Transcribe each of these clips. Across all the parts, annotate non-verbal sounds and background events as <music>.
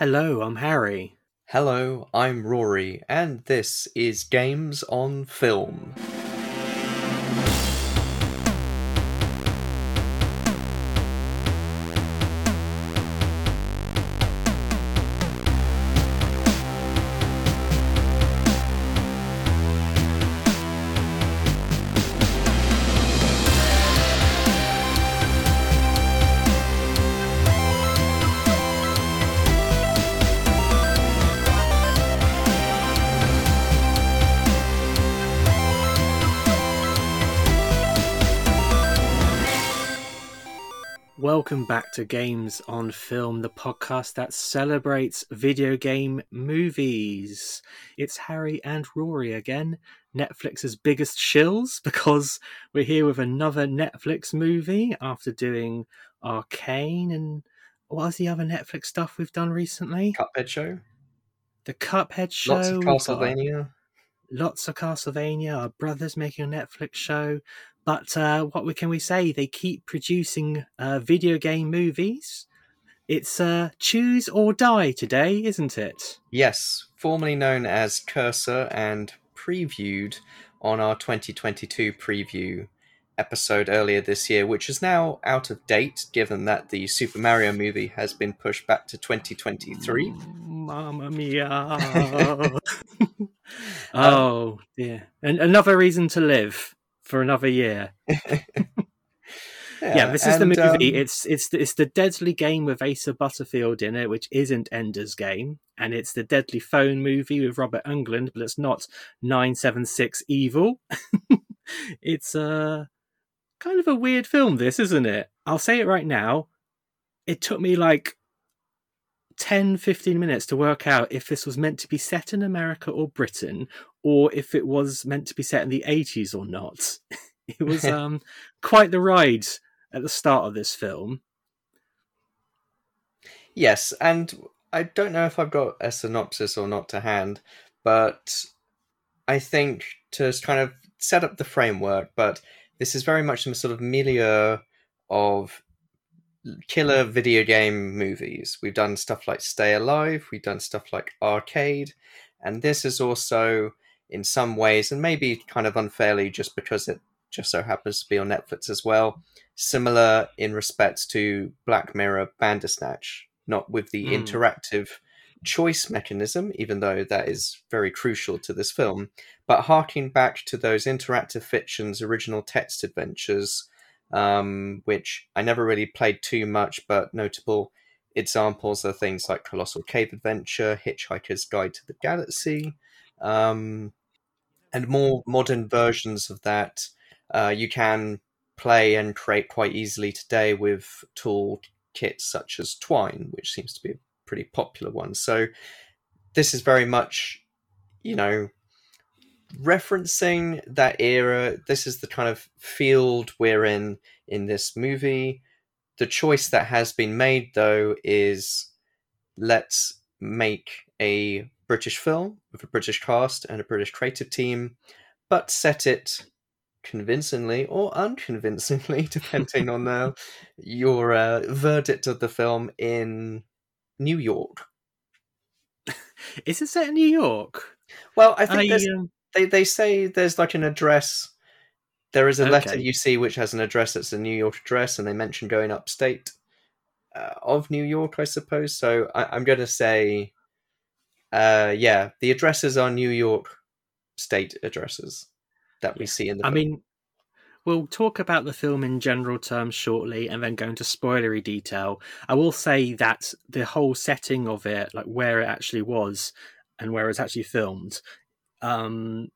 Hello, I'm Harry. Hello, I'm Rory, and this is Games on Film. Welcome back to Games on Film, the podcast that celebrates video game movies. It's Harry and Rory again, Netflix's biggest shills, <laughs> because we're here with another Netflix movie after doing Arcane and what was the other Netflix stuff we've done recently? Cuphead Show. The Cuphead Show. Lots of Castlevania. Lots of Castlevania. Our brothers making a Netflix show. But uh, what we- can we say? They keep producing uh, video game movies. It's uh, choose or die today, isn't it? Yes, formerly known as Cursor and previewed on our 2022 preview episode earlier this year, which is now out of date given that the Super Mario movie has been pushed back to 2023. Mamma mia! <laughs> oh dear! And another reason to live for another year. <laughs> yeah, this is the movie. um, it's it's the, it's the Deadly Game with Asa Butterfield in it, which isn't Ender's Game, and it's the Deadly Phone movie with Robert Englund, but it's not Nine Seven Six Evil. <laughs> it's a kind of a weird film. This isn't it? I'll say it right now. It took me like 10 15 minutes to work out if this was meant to be set in America or Britain or if it was meant to be set in the 80s or not. <laughs> It was <laughs> um quite the ride at the start of this film. Yes, and I don't know if I've got a synopsis or not to hand, but I think to kind of set up the framework, but this is very much in some sort of milieu of killer video game movies. We've done stuff like Stay Alive, we've done stuff like Arcade, and this is also, in some ways, and maybe kind of unfairly just because it just so happens to be on Netflix as well, similar in respects to Black Mirror Bandersnatch, not with the Hmm. interactive choice mechanism, even though that is very crucial to this film, but harking back to those interactive fictions, original text adventures, um, which I never really played too much, but notable examples are things like Colossal Cave Adventure, Hitchhiker's Guide to the Galaxy, um, and more modern versions of that. Uh, you can play and create quite easily today with tool kits such as Twine, which seems to be a pretty popular one. So this is very much, you know, referencing that era. This is the kind of field we're in in this movie. The choice that has been made, though, is let's make a British film with a British cast and a British creative team, but set it convincingly or unconvincingly, <laughs> depending on uh, your uh, verdict of the film in New York. <laughs> Is it set in New York? Well, I think I, there's um, they they say there's like an address. There is a letter you see which has an address that's a New York address, and they mention going upstate uh, of New York, I suppose. So I, I'm going to say, uh, yeah, the addresses are New York state addresses that we see in the. I film. mean, we'll talk about the film in general terms shortly and then go into spoilery detail. I will say that the whole setting of it, like where it actually was and where it's actually filmed, um,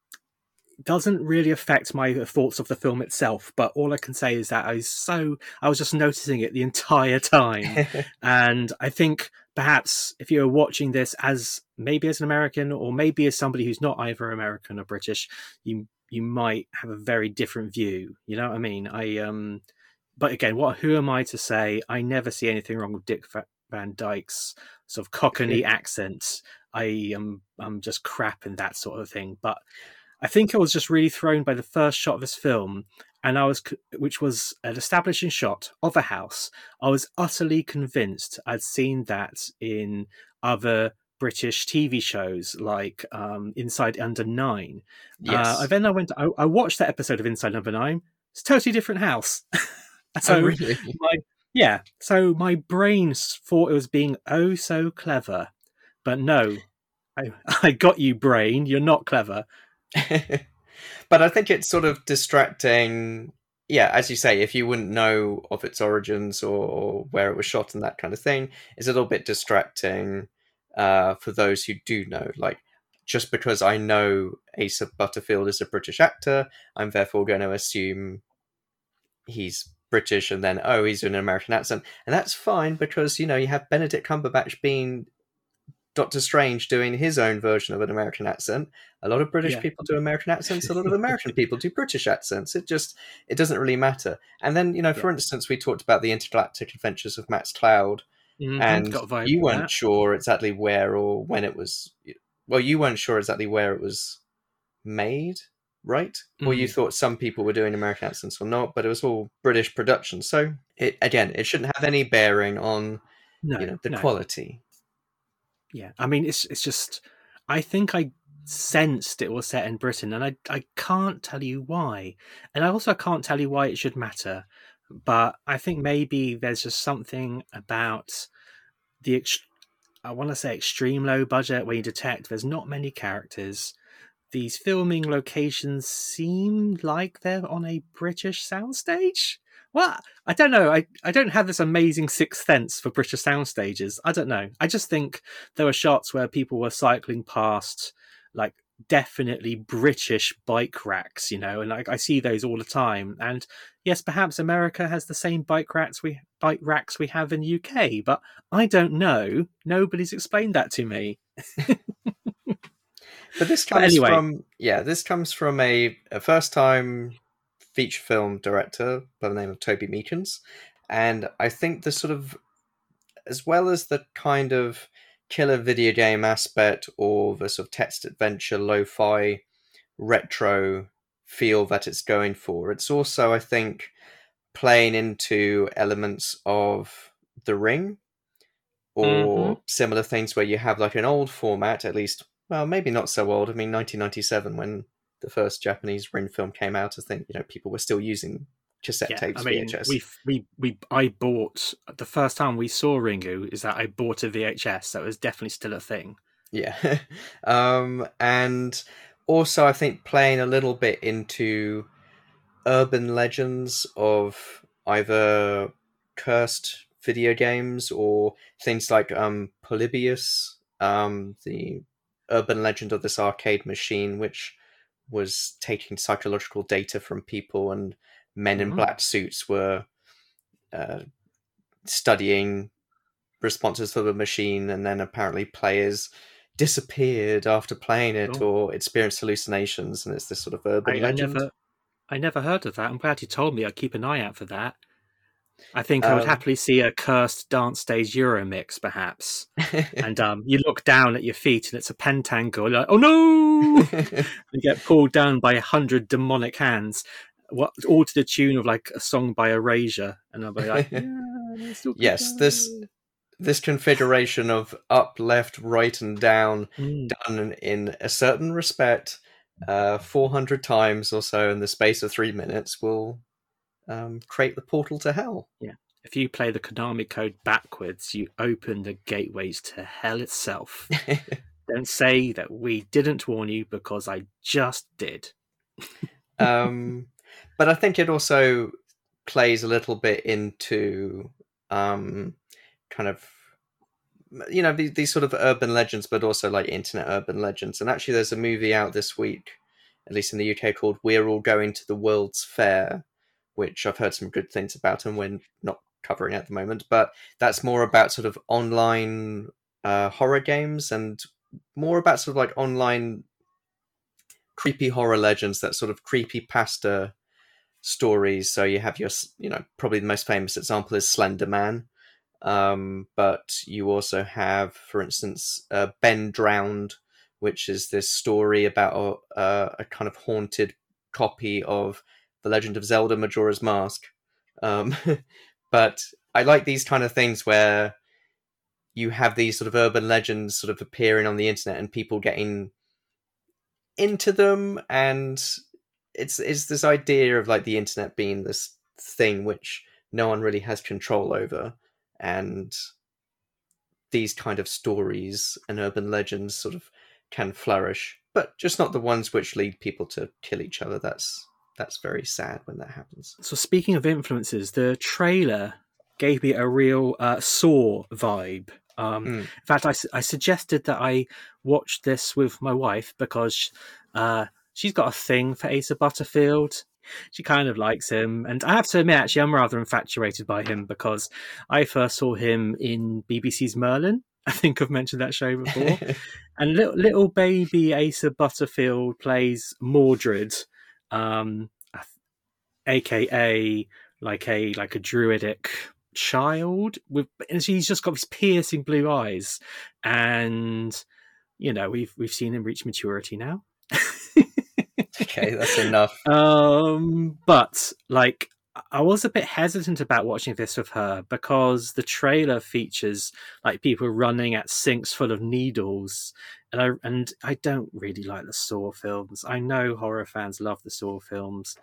doesn't really affect my thoughts of the film itself. But all I can say is that I was so I was just noticing it the entire time, <laughs> and I think perhaps if you're watching this as maybe as an American or maybe as somebody who's not either American or British, you you might have a very different view. You know what I mean? I um, but again, what who am I to say? I never see anything wrong with Dick Van Dyke's sort of Cockney accent. I am I'm just crap in that sort of thing. But I think I was just really thrown by the first shot of this film, and I was, which was an establishing shot of a house. I was utterly convinced I'd seen that in other British TV shows like um, Inside Number Nine. Yes. Uh, then I went. I, I, watched that episode of Inside Number Nine. It's a totally different house. <laughs> so oh, really? my yeah. So my brain thought it was being oh so clever, but no, I, <laughs> I got you, brain. You're not clever. <laughs> but I think it's sort of distracting. Yeah, as you say, if you wouldn't know of its origins or where it was shot and that kind of thing, it's a little bit distracting uh, for those who do know. Like, just because I know Asa Butterfield is a British actor, I'm therefore going to assume he's British and then, oh, he's doing an American accent. And that's fine because, you know, you have Benedict Cumberbatch being Doctor Strange doing his own version of an American accent. A lot of British yeah. people do American accents. A lot of <laughs> American people do British accents. It just it doesn't really matter. And then you know, for yeah. instance, we talked about the intergalactic adventures of Max Cloud, mm-hmm. and you weren't that. sure exactly where or when it was. Well, you weren't sure exactly where it was made, right? Mm-hmm. Or you mm-hmm. thought some people were doing American accents or not, but it was all British production. So it again, it shouldn't have any bearing on no, you know the no. quality yeah i mean it's it's just i think i sensed it was set in britain and i i can't tell you why and i also can't tell you why it should matter but i think maybe there's just something about the ex- i want to say extreme low budget where you detect there's not many characters these filming locations seem like they're on a british soundstage well, I don't know. I, I don't have this amazing sixth sense for British sound stages. I don't know. I just think there were shots where people were cycling past like definitely British bike racks, you know, and like I see those all the time. And yes, perhaps America has the same bike racks we bike racks we have in the UK, but I don't know. Nobody's explained that to me. <laughs> but this comes but anyway. from yeah, this comes from a, a first time feature film director by the name of Toby Meakins. And I think the sort of, as well as the kind of killer video game aspect or the sort of text adventure lo fi retro feel that it's going for, it's also, I think, playing into elements of The Ring or mm-hmm. similar things where you have like an old format, at least, well, maybe not so old. I mean, 1997 when the first Japanese Ring film came out, I think you know people were still using cassette yeah, tapes, I mean, VHS. We we we I bought the first time we saw Ringu is that I bought a VHS, it was definitely still a thing. Yeah, <laughs> um, and also I think playing a little bit into urban legends of either cursed video games or things like um, Polybius, um, the urban legend of this arcade machine, which was taking psychological data from people, and men in mm-hmm. black suits were uh, studying responses for the machine, and then apparently players disappeared after playing it oh. or experienced hallucinations, and it's this sort of urban I, legend. I never, I never heard of that. I'm glad you told me. I'll keep an eye out for that. I think um, I would um, happily see a cursed dance stage Euromix, perhaps. <laughs> and um, you look down at your feet and it's a pentangle. You're like, oh no! <laughs> you get pulled down by a hundred demonic hands, what all to the tune of like a song by Erasure. And I'll be like, <laughs> yeah, yes, this this configuration of up, left, right, and down mm. done in a certain respect, uh, 400 times or so in the space of three minutes will um, create the portal to hell. Yeah. If you play the Konami code backwards, you open the gateways to hell itself. <laughs> Don't say that we didn't warn you because I just did. <laughs> um, but I think it also plays a little bit into um, kind of you know these, these sort of urban legends, but also like internet urban legends. And actually, there's a movie out this week, at least in the UK, called "We're All Going to the World's Fair," which I've heard some good things about, and we're not covering at the moment. But that's more about sort of online uh, horror games and more about sort of like online creepy horror legends that sort of creepy pasta stories. So you have your, you know, probably the most famous example is Slender Man. Um, but you also have, for instance, uh, Ben Drowned, which is this story about a, a, a kind of haunted copy of The Legend of Zelda Majora's Mask. Um, <laughs> but I like these kind of things where you have these sort of urban legends sort of appearing on the internet and people getting into them and it's it's this idea of like the internet being this thing which no one really has control over and these kind of stories and urban legends sort of can flourish but just not the ones which lead people to kill each other that's that's very sad when that happens So speaking of influences, the trailer gave me a real uh, Saw vibe. Um, Mm. In fact, I, su- I suggested that I watch this with my wife because uh, she's got a thing for Asa Butterfield. She kind of likes him, and I have to admit, actually, I'm rather infatuated by him because I first saw him in BBC's Merlin. <laughs> I think I've mentioned that show before. <laughs> and little, little baby Asa Butterfield plays Mordred, um, aka like a like a druidic child with, and she's just got these piercing blue eyes, and you know we've we've seen him reach maturity now. <laughs> okay that's enough Um, but like, I was a bit hesitant about watching this with her because the trailer features like people running at sinks full of needles, and I and I don't really like the Saw films. I know horror fans love the Saw films.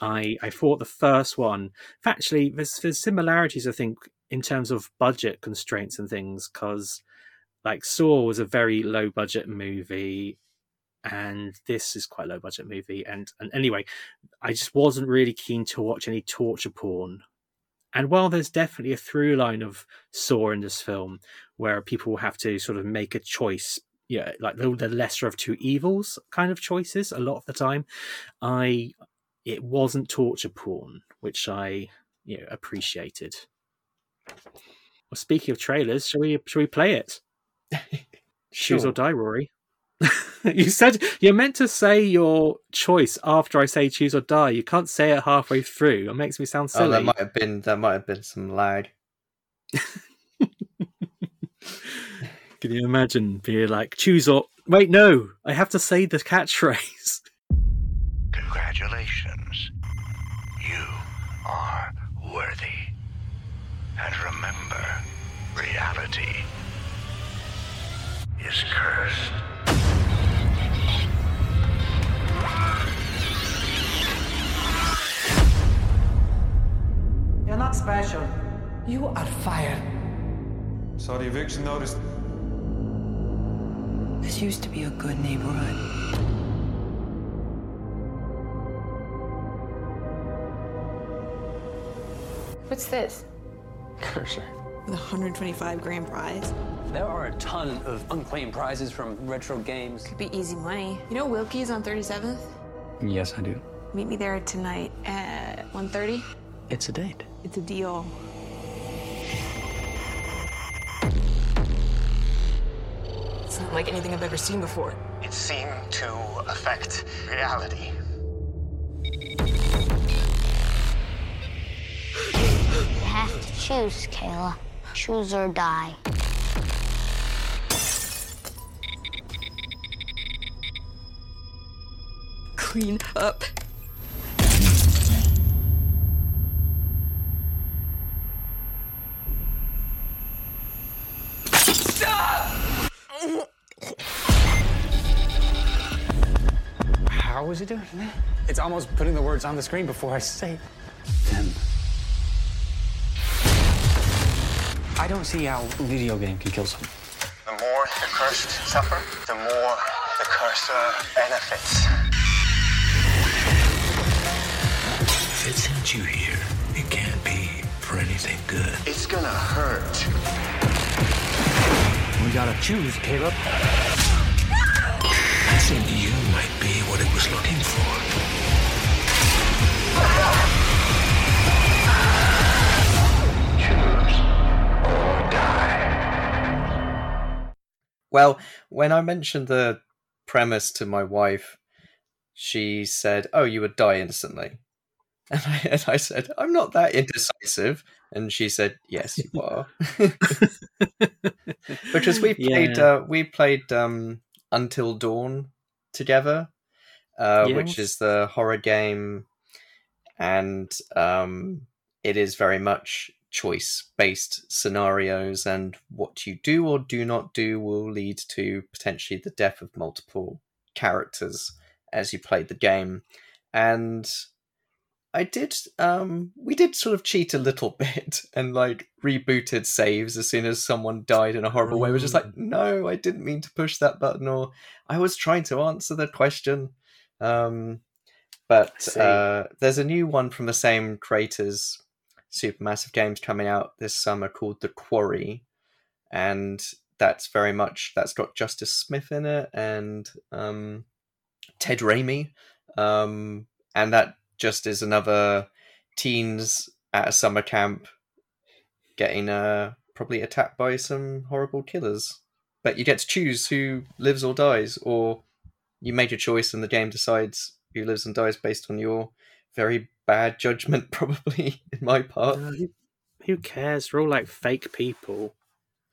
I I thought the first one, actually, there's there's similarities I think in terms of budget constraints and things because like Saw was a very low budget movie and this is quite a low budget movie and, and anyway i just wasn't really keen to watch any torture porn. And while there's definitely a through line of saw in this film where people will have to sort of make a choice yeah like the, the lesser of two evils kind of choices a lot of the time i it wasn't torture porn which i you know appreciated. Well speaking of trailers shall we shall we play it? <laughs> Choose Sure. or die rory <laughs> you said you're meant to say your choice after I say choose or die. You can't say it halfway through. It makes me sound Oh, silly. that might have been that might have been some lag. <laughs> Can you imagine being like choose or wait? No, I have to say the catchphrase. <laughs> Congratulations. You are worthy. And remember, reality is cursed. You're not special. You are fire. Saw the eviction notice. This used to be a good neighborhood. What's this? Cursor. The 125 grand prize. There are a ton of unclaimed prizes from retro games. Could be easy money. You know Wilkie's on 37th? Yes, I do. Meet me there tonight at 1.30. It's a date. It's a deal. It's not like anything I've ever seen before. It seemed to affect reality. You have to choose, Kayla. Choose or die. Clean up. How was he doing it? It's almost putting the words on the screen before I say them. I don't see how a video game can kill someone. The more the cursed suffer, the more the cursor uh, benefits. If it sent you here, it can't be for anything good. It's gonna hurt. We gotta choose, Caleb. I think you might be what it was looking for. Choose or die. Well, when I mentioned the premise to my wife, she said, "Oh, you would die instantly," <laughs> and I, and I said, "I'm not that indecisive," and she said, "Yes, you <laughs> are," <laughs> because we played Yeah. uh, we played um, Until Dawn together, uh, which is the horror game, and um, it is very much choice based scenarios, and what you do or do not do will lead to potentially the death of multiple characters as you play the game. And I did, um, we did sort of cheat a little <laughs> bit and like rebooted saves as soon as someone died in a horrible way. It was just like, no, I didn't mean to push that button, or I was trying to answer the question. Um, but uh, there's a new one from the same creators, Supermassive Games, coming out this summer called The Quarry, and that's very much that's got Justice Smith in it and um, Ted Raimi, um, and that just is another teens at a summer camp getting uh, probably attacked by some horrible killers. But you get to choose who lives or dies, or you make a choice and the game decides who lives and dies based on your very bad judgment, <laughs> probably in my part. Uh, who, who cares? We're all like fake people.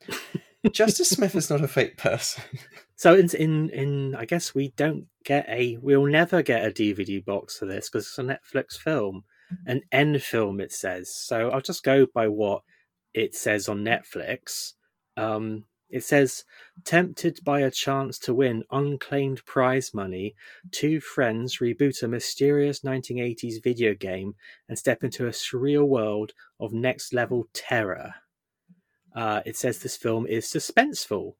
<laughs> Justice Smith is not a fake person. So in in in I guess we don't get a we'll never get a DVD box for this because it's a Netflix film, an N film it says. So I'll just go by what it says on Netflix. Um, it says, tempted by a chance to win unclaimed prize money, two friends reboot a mysterious 1980s video game and step into a surreal world of next level terror. Uh, it says this film is suspenseful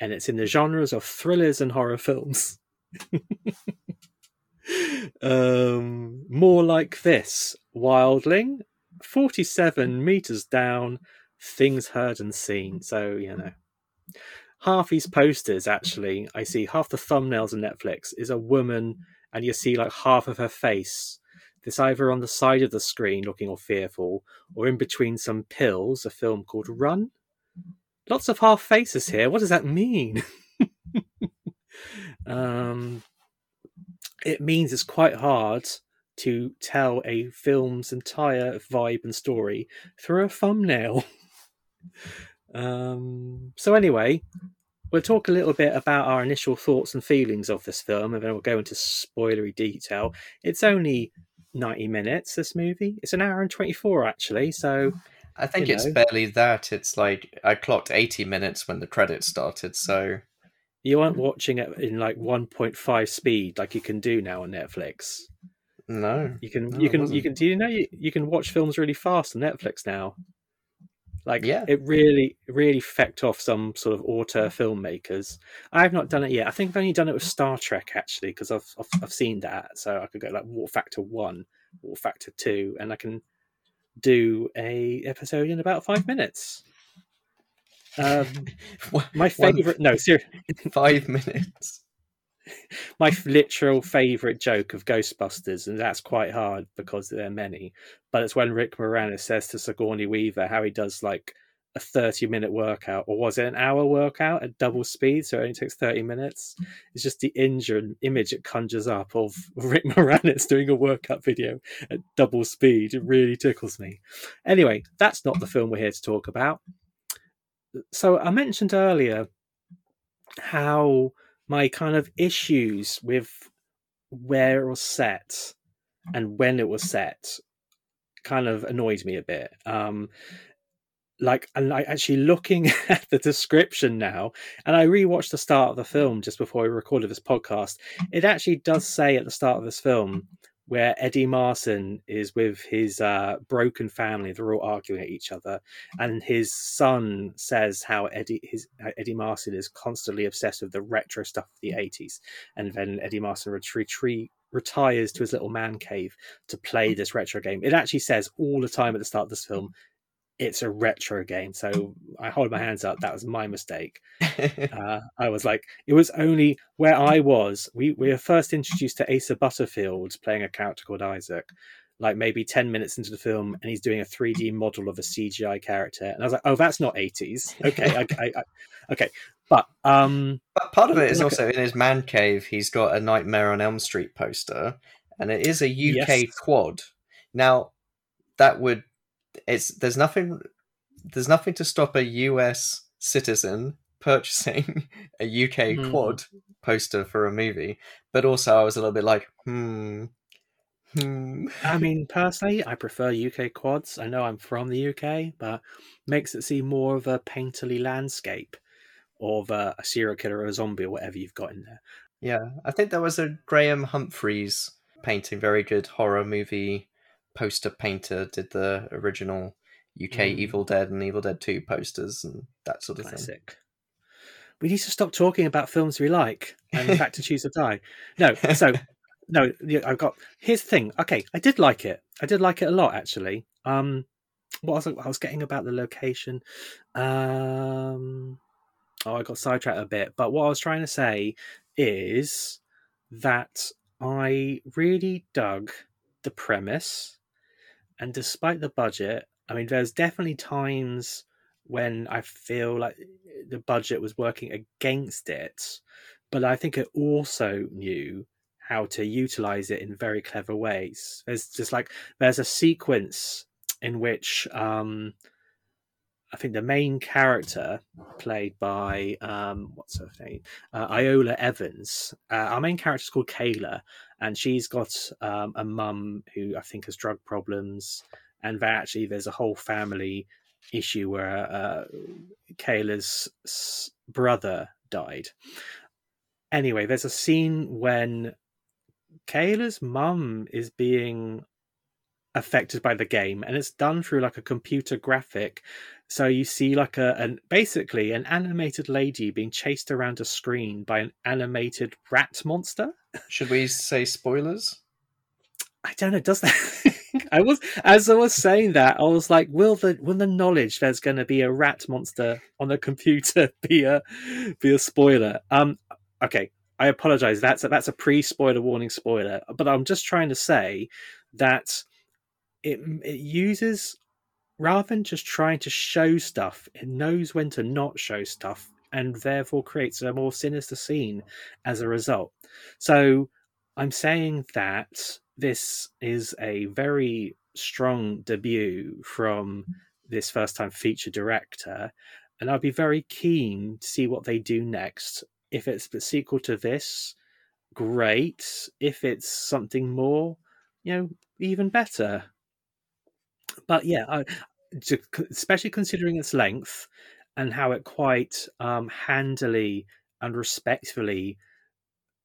and it's in the genres of thrillers and horror films. <laughs> um, more like this Wildling, 47 meters down, things heard and seen. So, you know. Half these posters, actually, I see half the thumbnails on Netflix is a woman, and you see like half of her face. This either on the side of the screen looking all fearful, or in between some pills, a film called Run. Lots of half faces here. What does that mean? <laughs> um, it means it's quite hard to tell a film's entire vibe and story through a thumbnail. <laughs> um, so, anyway, we'll talk a little bit about our initial thoughts and feelings of this film, and then we'll go into spoilery detail. It's only 90 minutes, this movie. It's an hour and 24, actually. So, I think you it's know. barely that. It's like I clocked 80 minutes when the credits started, so you aren't watching it in like 1.5 speed like you can do now on Netflix. no. You can No, you can you can do you know you, you can watch films really fast on Netflix now. Like Yeah. it really really fecked off some sort of auteur filmmakers. I've not done it yet. I think I've only done it with Star Trek actually because I've, I've I've seen that. So I could go like Warp Factor one, Warp Factor two, and I can do a episode in about five minutes. Um, <laughs> my One- favorite no seriously <laughs> five minutes. My literal favorite joke of Ghostbusters, and that's quite hard because there are many. But it's when Rick Moranis says to Sigourney Weaver how he does like a thirty-minute workout, or was it an hour workout at double speed, so it only takes thirty minutes. It's just the injured image it conjures up of <laughs> Rick Moranis doing a workout video at double speed. It really tickles me. Anyway, that's not the film we're here to talk about. So I mentioned earlier how my kind of issues with where it was set and when it was set kind of annoyed me a bit. Um, like, and like actually looking <laughs> at the description now, and I rewatched the start of the film just before we recorded this podcast. It actually does say at the start of this film where Eddie Marsan is with his uh, broken family. They're all arguing at each other, and his son says how Eddie his how Eddie Marsan is constantly obsessed with the retro stuff of the eighties, and then Eddie Marsan retreat retires to his little man cave to play this retro game. It actually says all the time at the start of this film, it's a retro game. So I hold my hands up. That was my mistake. <laughs> Uh, I was like, it was only where I was. We we were first introduced to Asa Butterfield playing a character called Isaac, like maybe ten minutes into the film, and he's doing a three D model of a CGI character, and I was like, oh, that's not eighties. Okay, I, I, I, okay, but um, But part of it is also in his man cave. He's got a Nightmare on Elm Street poster, and it is a UK Yes. quad. Now, that would it's there's nothing there's nothing to stop a US citizen purchasing <laughs> a UK Hmm. quad poster for a movie, but also I was a little bit like, hmm, hmm. I mean, personally, I prefer UK quads. I know I'm from the UK, but makes it seem more of a painterly landscape of a, a serial killer or a zombie or whatever you've got in there. Yeah, I think there was a Graham Humphreys painting, very good horror movie poster painter, did the original UK Mm. Evil Dead and Evil Dead 2 posters and that sort of thing. We need to stop talking about films we like and back to Choose or Die. No, <laughs> so no, I've got. Here's the thing. Okay, I did like it. I did like it a lot actually. Um, what was I, I was getting about the location? Um, oh, I got sidetracked a bit. But what I was trying to say is that I really dug the premise, and despite the budget, I mean, there's definitely times when I feel like the budget was working against it, but I think it also knew how to utilize it in very clever ways. There's just like there's a sequence in which um, I think the main character, played by um, what's her name, uh, Iola Evans. Uh, our main character is called Kayla, and she's got um, a mum who I think has drug problems, and actually there's a whole family issue where uh, Kayla's brother died. Anyway, there's a scene when Kayla's mum is being affected by the game and it's done through like a computer graphic so you see like a an basically an animated lady being chased around a screen by an animated rat monster Should we say spoilers? i don't know does that <laughs> i was as i was saying that i was like will the will the knowledge there's going to be a rat monster on a computer <laughs> be a be a spoiler um okay i apologize that's a, that's a pre-spoiler warning spoiler but i'm just trying to say that it it uses rather than just trying to show stuff, it knows when to not show stuff and therefore creates a more sinister scene as a result. So I'm saying that this is a very strong debut from this first time feature director, and I'd be very keen to see what they do next. If it's the sequel to this, great. If it's something more, you know, even better but yeah, I, especially considering its length and how it quite um, handily and respectfully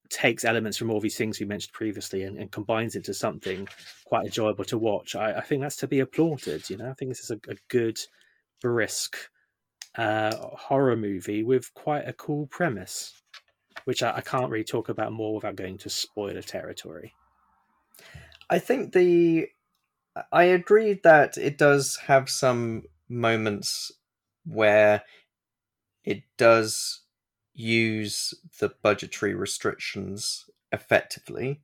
takes elements from all these things we mentioned previously and, and combines into something quite enjoyable to watch. I, I think that's to be applauded. You know, I think this is a, a good, brisk uh, horror movie with quite a cool premise, which I, I can't really talk about more without going to spoiler territory. I think the I agree that it does have some moments where it does use the budgetary restrictions effectively.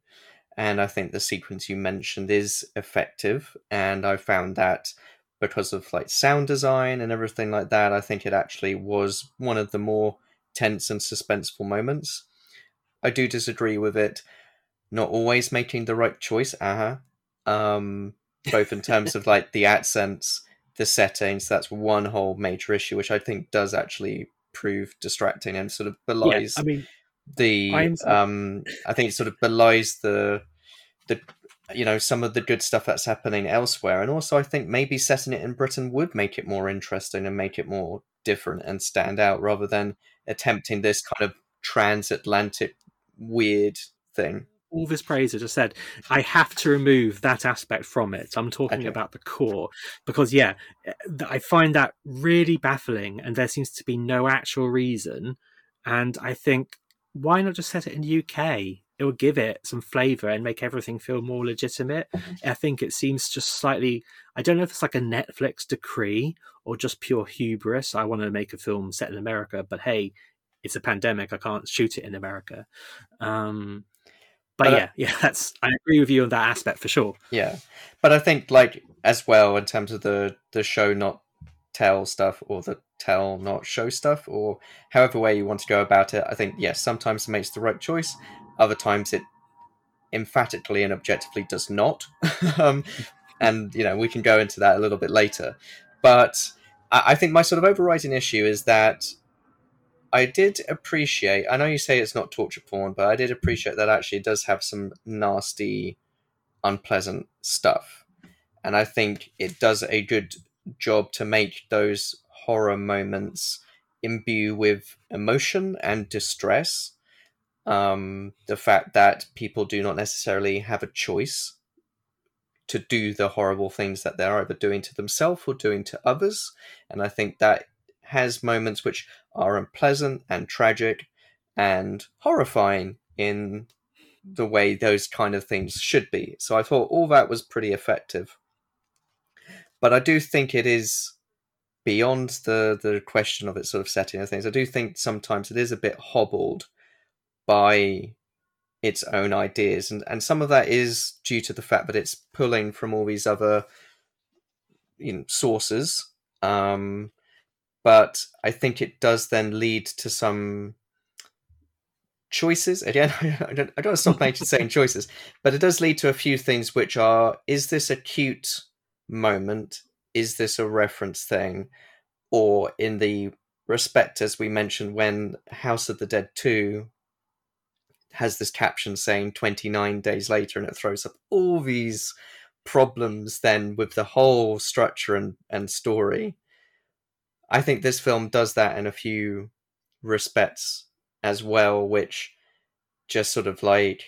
And I think the sequence you mentioned is effective. And I found that because of like sound design and everything like that, I think it actually was one of the more tense and suspenseful moments. I do disagree with it not always making the right choice. Uh huh. Um, both in terms of like the accents, the settings. That's one whole major issue, which I think does actually prove distracting and sort of belies. Yeah, I mean, the I'm- um, I think it sort of belies the the you know some of the good stuff that's happening elsewhere, and also I think maybe setting it in Britain would make it more interesting and make it more different and stand out rather than attempting this kind of transatlantic weird thing. All this praise as I said, I have to remove that aspect from it. I'm talking Okay. about the core because, yeah, I find that really baffling, and there seems to be no actual reason. And I think, why not just set it in the UK? It would give it some flavour and make everything feel more legitimate. I think it seems just slightly. I don't know if it's like a Netflix decree or just pure hubris. I want to make a film set in America, but hey, it's a pandemic. I can't shoot it in America. Um, but But yeah, <laughs> yeah, that's I agree with you on that aspect for sure. Yeah, but I think like as well in terms of the the show not tell stuff or the tell not show stuff or however way you want to go about it. I think yes, sometimes it makes the right choice. Other times it emphatically and objectively does not. <laughs> um, and you know we can go into that a little bit later. But I, I think my sort of overriding issue is that I did appreciate. I know you say it's not torture porn, but I did appreciate that actually it does have some nasty, unpleasant stuff, and I think it does a good job to make those horror moments imbue with emotion and distress. Um, the fact that people do not necessarily have a choice to do the horrible things that they're either doing to themselves or doing to others, and I think that has moments which are unpleasant and tragic and horrifying in the way those kind of things should be. So I thought all that was pretty effective. But I do think it is beyond the the question of its sort of setting of things. I do think sometimes it is a bit hobbled by its own ideas and and some of that is due to the fact that it's pulling from all these other you know sources um but I think it does then lead to some choices. Again, <laughs> I don't, I don't stop <laughs> making saying choices, but it does lead to a few things which are: is this a cute moment? Is this a reference thing? Or in the respect, as we mentioned, when House of the Dead Two has this caption saying 29 days later and it throws up all these problems then with the whole structure and, and story I think this film does that in a few respects as well, which just sort of like,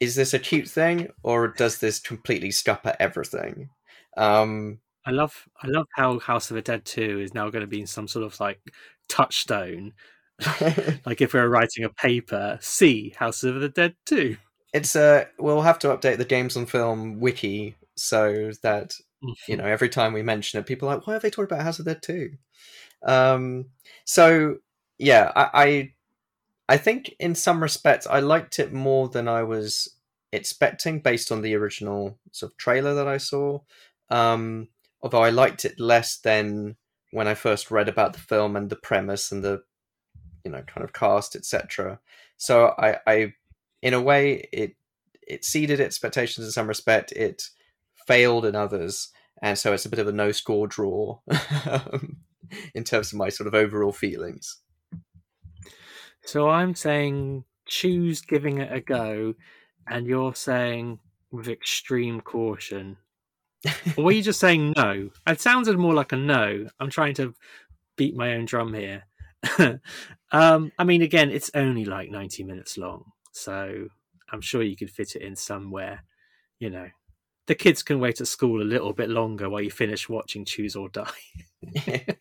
is this a cute thing or does this completely scupper everything? Um, I love I love how House of the Dead 2 is now going to be in some sort of like touchstone. <laughs> like if we were writing a paper, see House of the Dead 2. It's uh we'll have to update the games on film wiki so that you know every time we mention it, people are like, why have they talked about House of Dead 2? Um, so yeah, I, I I think in some respects I liked it more than I was expecting based on the original sort of trailer that I saw. Um, although I liked it less than when I first read about the film and the premise and the you know kind of cast etc. So I, I in a way it it exceeded expectations in some respect. It failed in others, and so it's a bit of a no score draw. in terms of my sort of overall feelings. So I'm saying choose giving it a go, and you're saying with extreme caution. or were you just saying no? It sounded more like a no. I'm trying to beat my own drum here. <laughs> um, I mean, again, it's only like 90 minutes long, so I'm sure you could fit it in somewhere. You know, the kids can wait at school a little bit longer while you finish watching Choose or Die. <laughs>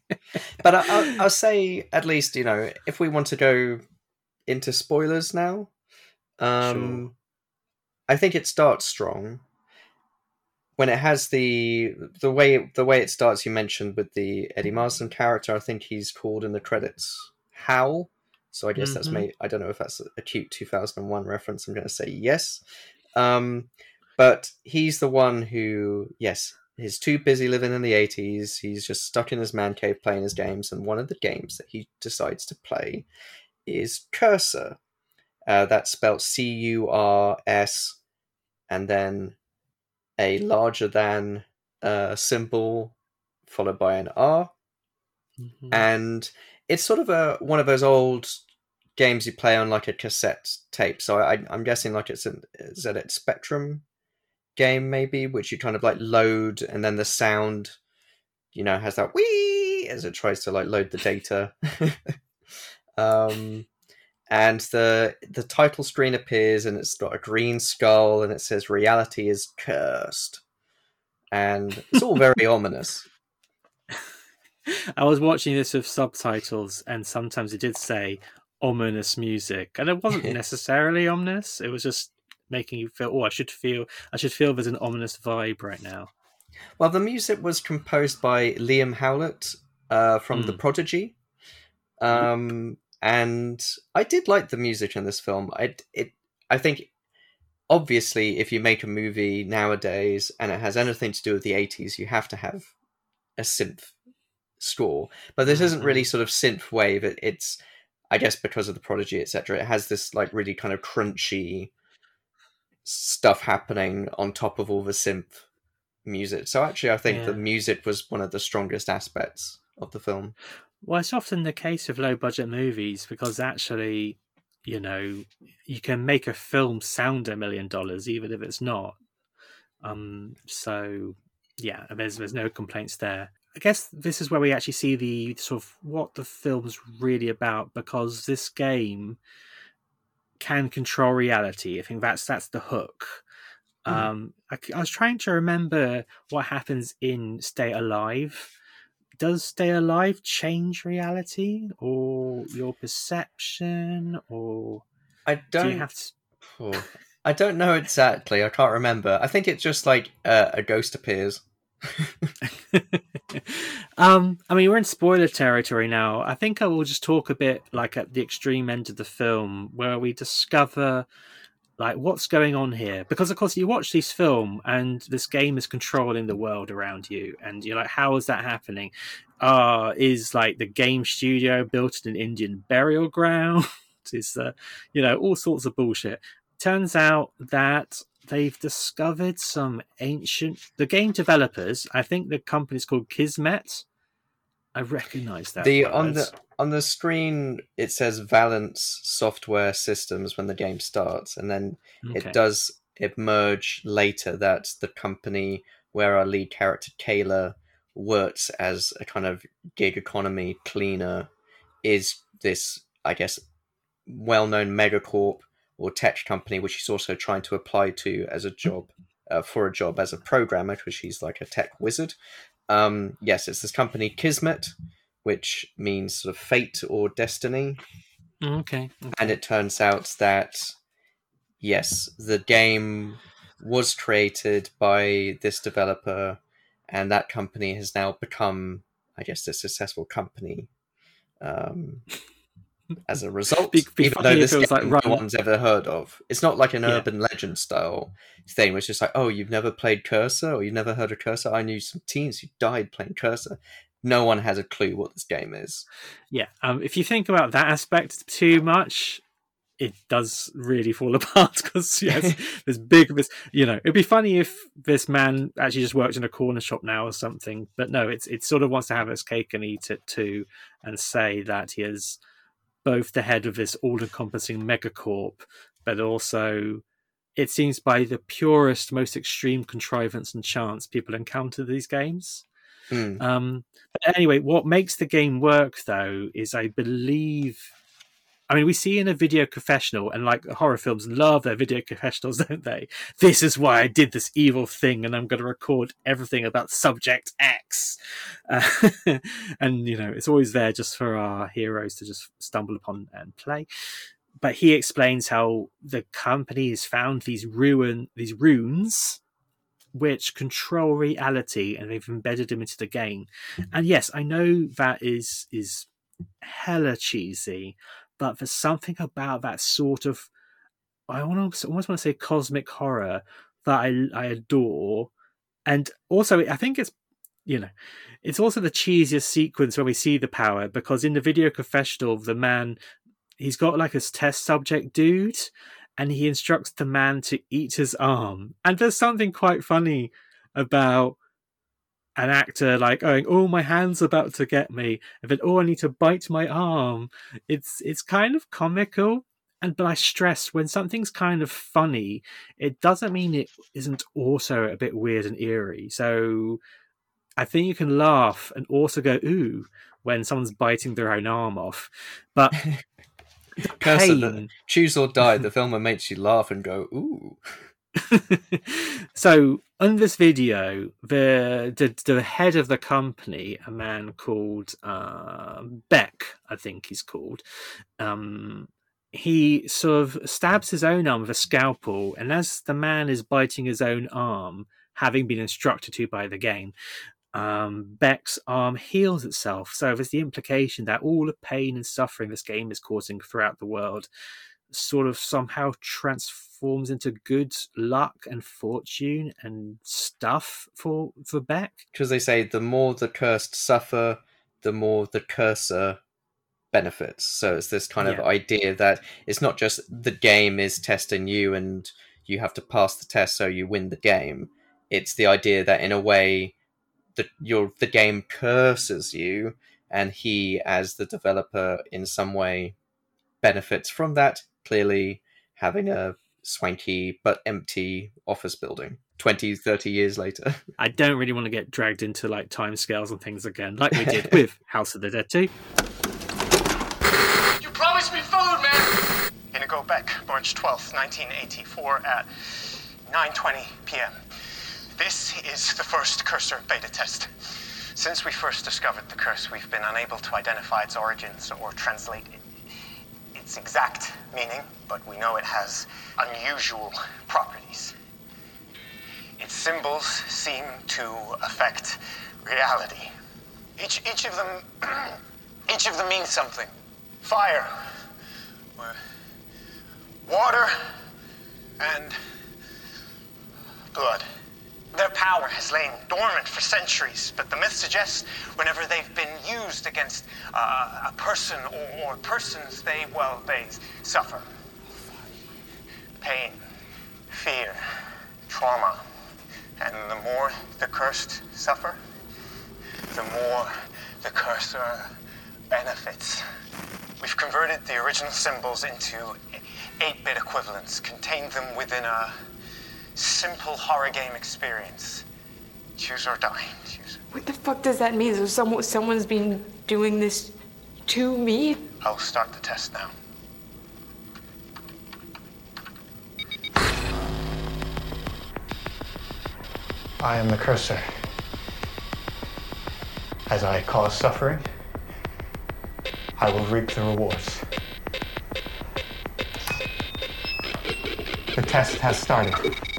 but I, will I'll say at least you know if we want to go into spoilers now, um, sure. I think it starts strong when it has the the way the way it starts. You mentioned with the Eddie Marsden character. I think he's called in the credits Hal. So I guess mm-hmm. that's me. I don't know if that's a cute 2001 reference. I'm going to say yes. Um, but he's the one who, yes, he's too busy living in the 80s. He's just stuck in his man cave playing his games. And one of the games that he decides to play is Cursor. Uh, that's spelled C U R S and then a larger than uh, symbol followed by an R. Mm-hmm. And it's sort of a one of those old games you play on like a cassette tape. So I, am guessing like it's an is it Spectrum game maybe, which you kind of like load and then the sound, you know, has that wee as it tries to like load the data. <laughs> um, and the the title screen appears and it's got a green skull and it says reality is cursed. And it's all very <laughs> ominous. I was watching this with subtitles and sometimes it did say ominous music and it wasn't <laughs> necessarily ominous it was just making you feel oh i should feel i should feel there's an ominous vibe right now well the music was composed by liam howlett uh, from mm. the hmm. prodigy um, and i did like the music in this film i it i think obviously if you make a movie nowadays and it has anything to do with the 80s you have to have a synth score but this isn't really mm-hmm. sort of synth wave it, it's i guess because of the prodigy etc it has this like really kind of crunchy stuff happening on top of all the synth music. So actually, I think yeah. the music was one of the strongest aspects of the film. Well, it's often the case with low budget movies because actually, you know, you can make a film sound a million dollars even if it's not. Um, so yeah, there's there's no complaints there. I guess this is where we actually see the sort of what the film's really about because this game can control reality. I think that's that's the hook. Mhm. Um, I, I was trying to remember what happens in Stay Alive. Does Stay Alive change reality or your perception, or I do don't. you have to? Oh, <sighs> I don't know exactly. I can't remember. I think it's just like uh, a ghost appears. Um, I mean, we're in spoiler territory now. I think I will just talk a bit like at the extreme end of the film where we discover like what's going on here. Because of course you watch this film and this game is controlling the world around you and you're like how is that happening? Uh is like the game studio built in an indian burial <laughs> ground? Is uh, you know all sorts of bullshit. Turns out that they've discovered some ancient the game developers i think the company's called kismet i recognize that the word. on the on the screen it says Valence Software Systems when the game starts, and then Okay. it does emerge later that the company where our lead character Kayla works as a kind of gig economy cleaner is this, I guess, well-known megacorp or tech company, which she's also trying to apply to as a job uh, for a job as a programmer, because she's like a tech wizard. Um, yes, it's this company Kismet, which means sort of fate or destiny. okay And it turns out that, yes, the game was created by this developer, and that company has now become, I guess, a successful company. Um, as a result, Be- be even though this like, no one's ever heard of, it's not like an Yeah. urban legend style thing. Where it's just like, oh, you've never played Cursor, or you've never heard of Cursor. I knew some teens who died playing Cursor. No one has a clue what this game is. yeah um, if you think about that aspect too much it does really fall <laughs> apart because yes <laughs> there's big this you know it'd be funny if this man actually just worked in a corner shop now or something but no it's it sort of wants to have his cake and eat it too and say that he is both the head of this all-encompassing megacorp but also it seems by the purest most extreme contrivance and chance people encounter these games Hmm. um, but anyway, what makes the game work though is I believe. I mean, we see in a video confessional, and like horror films love their video confessionals, <laughs> don't they? This is why I did this evil thing, and I'm going to record everything about subject X. Uh, <laughs> and, you know, it's always there just for our heroes to just stumble upon and play. But he explains how the company has found these ruin, these runes, which control reality and they've embedded them into the game. And yes, I know that is is hella cheesy, but there's something about that sort of I to almost want to say cosmic horror that I I adore. And also I think it's you know, it's also the cheesiest sequence where we see the power because in the video confessional, the man he's got like his test subject dude and he instructs the man to eat his arm. And there's something quite funny about an actor like going, "Oh, my hand's about to get me," and then, "Oh, I need to bite my arm." It's it's kind of comical, and but I stress when something's kind of funny, it doesn't mean it isn't also a bit weird and eerie. So I think you can laugh and also go, "Ooh," when someone's biting their own arm off, but. the Cursor, the, choose or die. The <laughs> film that makes you laugh and go, ooh. <laughs> so on this video, the, the the head of the company, a man called uh, Beck, I think he's called, um, he sort of stabs his own arm with a scalpel, and as the man is biting his own arm, having been instructed to by the game, um, Beck's arm heals itself. So there's the implication that all the pain and suffering this game is causing throughout the world sort of somehow transforms into good luck and fortune and stuff for for Beck. Because they say the more the cursed suffer, the more the cursor benefits. So it's this kind of idea that it's not just the game is testing you and you have to pass the test so you win the game. It's the idea that in a way that your the game curses you and he, as the developer, in some way benefits from that. Clearly, having a swanky but empty office building 20 30 years later <laughs> I don't really want to get dragged into like time scales and things again, like we did with <laughs> House of the Dead 2. You promised me food, man! Gonna go back, March 12th, 1984 at 9.20 p.m. This is the first cursor beta test. Since we first discovered the curse, we've been unable to identify its origins or translate it, its exact meaning, but we know it has unusual properties. Its symbols seem to affect reality. Each, each of them, <clears throat> each of them means something. Fire, water, and blood. Their power has lain dormant for centuries, but the myth suggests whenever they've been used against uh, a person or, or persons, they, well, they suffer. Pain, fear, trauma. And the more the cursed suffer, the more the cursor benefits. We've converted the original symbols into 8 bit equivalents, contained them within a simple horror game experience. Choose or die. Choose. What the fuck does that mean? So someone, someone's been doing this to me? I'll start the test now. I am the cursor. As I cause suffering, I will reap the rewards. The test has started.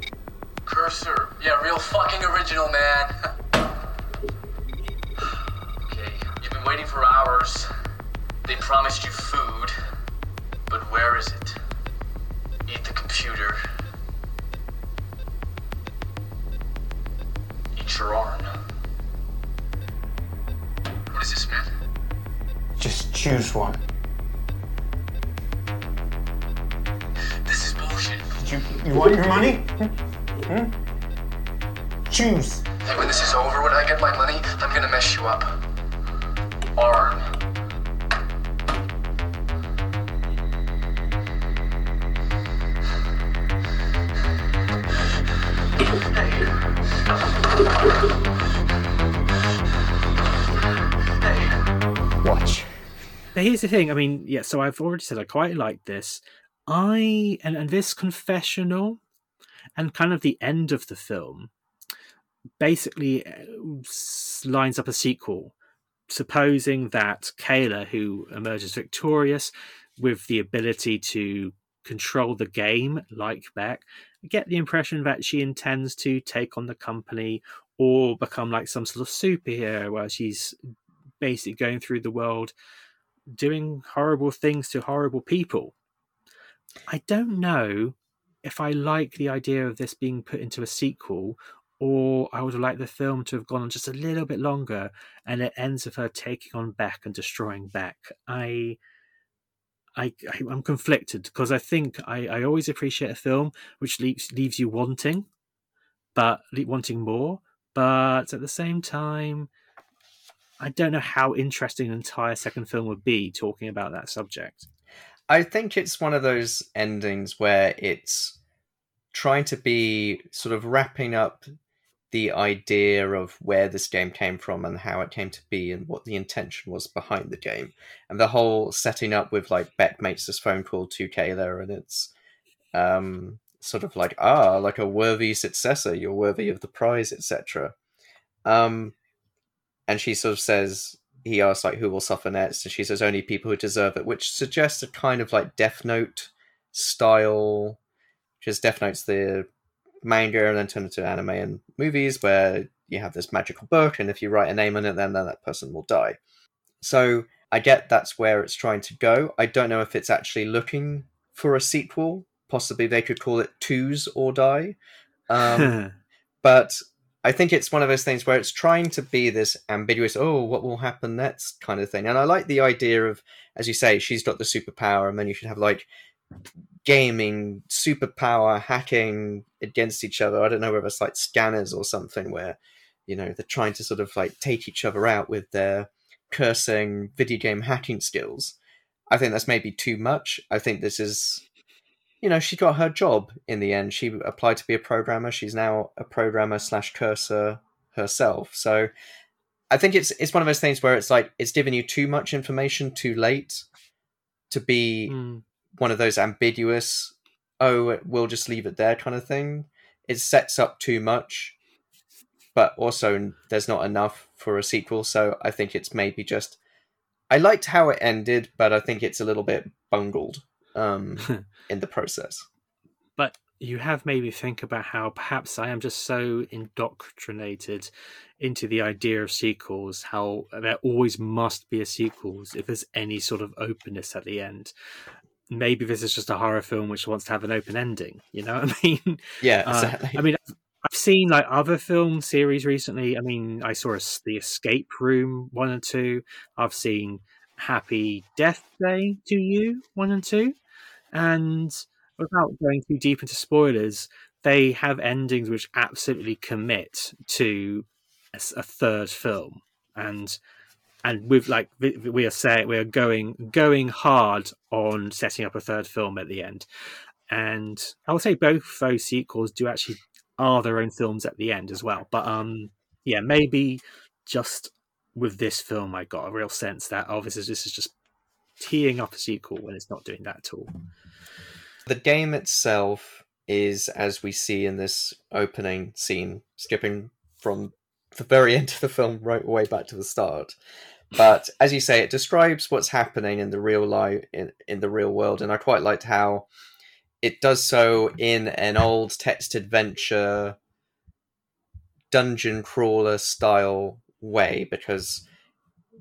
Cursor. Yeah, real fucking original, man. <laughs> okay, you've been waiting for hours. They promised you food. But where is it? Eat the computer. Eat your arm. What is this, man? Just choose one. This is bullshit. You, you want your money? Hmm? Choose. Hey, when this is over, when I get my money, I'm gonna mess you up. Arm. Watch. But here's the thing. I mean, yeah. So I've already said I quite like this. I and, and this confessional, and kind of the end of the film, basically uh, lines up a sequel. Supposing that Kayla, who emerges victorious with the ability to control the game, like Beck, I get the impression that she intends to take on the company or become like some sort of superhero where she's basically going through the world doing horrible things to horrible people. I don't know if I like the idea of this being put into a sequel, or I would have liked the film to have gone on just a little bit longer, and it ends with her taking on Beck and destroying Beck. I, I, I'm conflicted because I think I, I always appreciate a film which leaves leaves you wanting, but wanting more. But at the same time, I don't know how interesting an entire second film would be talking about that subject. I think it's one of those endings where it's trying to be sort of wrapping up the idea of where this game came from and how it came to be and what the intention was behind the game. And the whole setting up with like Beck makes this phone call to Kayla and it's um sort of like ah like a worthy successor you're worthy of the prize etc um and she sort of says he asks like who will suffer next and she says only people who deserve it which suggests a kind of like death note style just death note's the manga and then turned into anime and movies where you have this magical book and if you write a name on it then, then that person will die. So i get that's where it's trying to go. I don't know if it's actually looking for a sequel. Possibly they could call it twos or die. Um, <laughs> but I think it's one of those things where it's trying to be this ambiguous, oh, what will happen next kind of thing. And I like the idea of, as you say, she's got the superpower, and then you should have like gaming, superpower, hacking against each other. I don't know whether it's like scanners or something where, you know, they're trying to sort of like take each other out with their cursing video game hacking skills. I think that's maybe too much. I think this is, you know, she got her job in the end. She applied to be a programmer. She's now a programmer slash cursor herself. So I think it's it's one of those things where it's like it's giving you too much information too late to be Mm. one of those ambiguous, oh, we'll just leave it there kind of thing. It sets up too much, but also there's not enough for a sequel. So I think it's maybe just. I liked how it ended, but I think it's a little bit bungled um, <laughs> in the process. but you have made me think about how perhaps I am just so indoctrinated into the idea of sequels, how there always must be a sequels if there's any sort of openness at the end. Maybe this is just a horror film which wants to have an open ending. You know what I <laughs> mean? Yeah, Uh, exactly. I mean, I've, I've seen like other film series recently. I mean, I saw a, the Escape Room one and two. I've seen Happy Death Day to You one and two, and without going too deep into spoilers, they have endings which absolutely commit to a third film, and and with like we are saying we are going going hard on setting up a third film at the end, and I would say both those sequels do actually are their own films at the end as well. But um, yeah, maybe just with this film, I got a real sense that oh, this is this is just teeing up a sequel when it's not doing that at all. The game itself is, as we see in this opening scene, skipping from the very end of the film right way back to the start. But as you say, it describes what's happening in the real life in, in the real world, and I quite liked how it does so in an old text adventure dungeon crawler style way because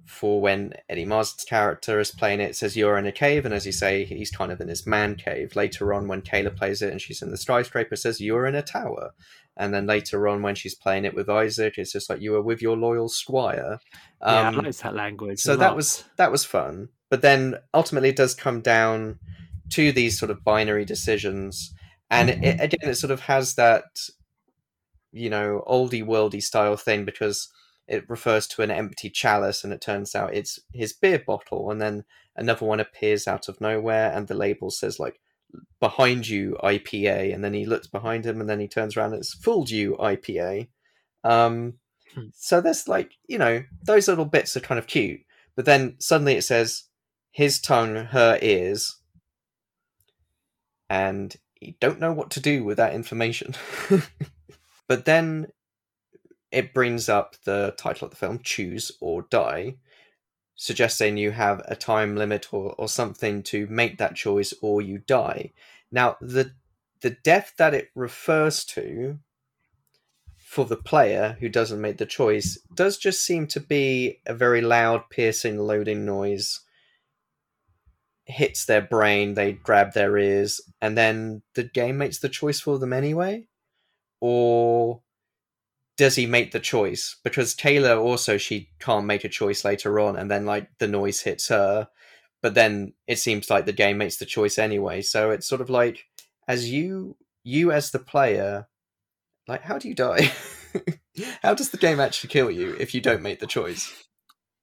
for when Eddie Marsan's character is playing it, it says you're in a cave, and as you say, he's kind of in his man cave. Later on, when Kayla plays it and she's in the skyscraper, it says you're in a tower. And then later on, when she's playing it with Isaac, it's just like you are with your loyal squire. yeah, Um, I liked that language. so that was that was fun. But then ultimately, it does come down to these sort of binary decisions, and it, again, it sort of has that you know oldie worldy style thing because it refers to an empty chalice, and it turns out it's his beer bottle, and then another one appears out of nowhere, and the label says like behind you IPA, and then he looks behind him, and then he turns around and it's fooled you IPA. Um, Hmm. so there's like you know those little bits are kind of cute, but then suddenly it says his tongue, her ears, and you don't know what to do with that information. <laughs> but then it brings up the title of the film, Choose or Die, suggesting you have a time limit or, or something to make that choice or you die. Now, the the death that it refers to for the player who doesn't make the choice does just seem to be a very loud, piercing, loading noise. Hits their brain, they grab their ears, and then the game makes the choice for them anyway? Or does he make the choice? Because Taylor also she can't make a choice later on, and then like the noise hits her, but then it seems like the game makes the choice anyway. So it's sort of like as you you as the player, like how do you die? <laughs> how does the game actually kill you if you don't make the choice?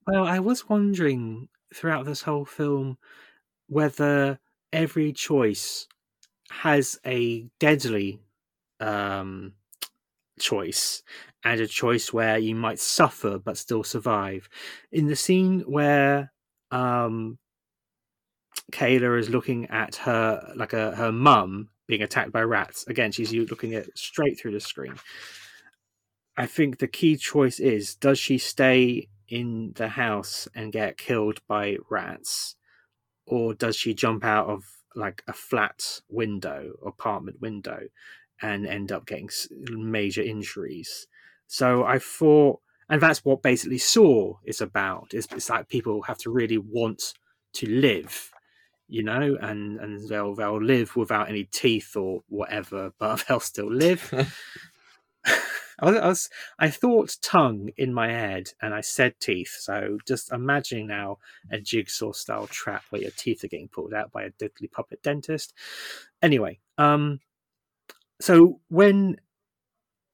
Well, I was wondering throughout this whole film whether every choice has a deadly um, choice and a choice where you might suffer but still survive. In the scene where um, Kayla is looking at her like a her mum being attacked by rats. Again, she's looking at straight through the screen. I think the key choice is does she stay in the house and get killed by rats or does she jump out of like a flat window apartment window and end up getting major injuries so i thought and that's what basically saw is about it's, it's like people have to really want to live you know and and they'll they'll live without any teeth or whatever <laughs> but they'll still live <laughs> I was, I thought tongue in my head and I said teeth. So just imagining now a jigsaw style trap where your teeth are getting pulled out by a deadly puppet dentist. Anyway, um so when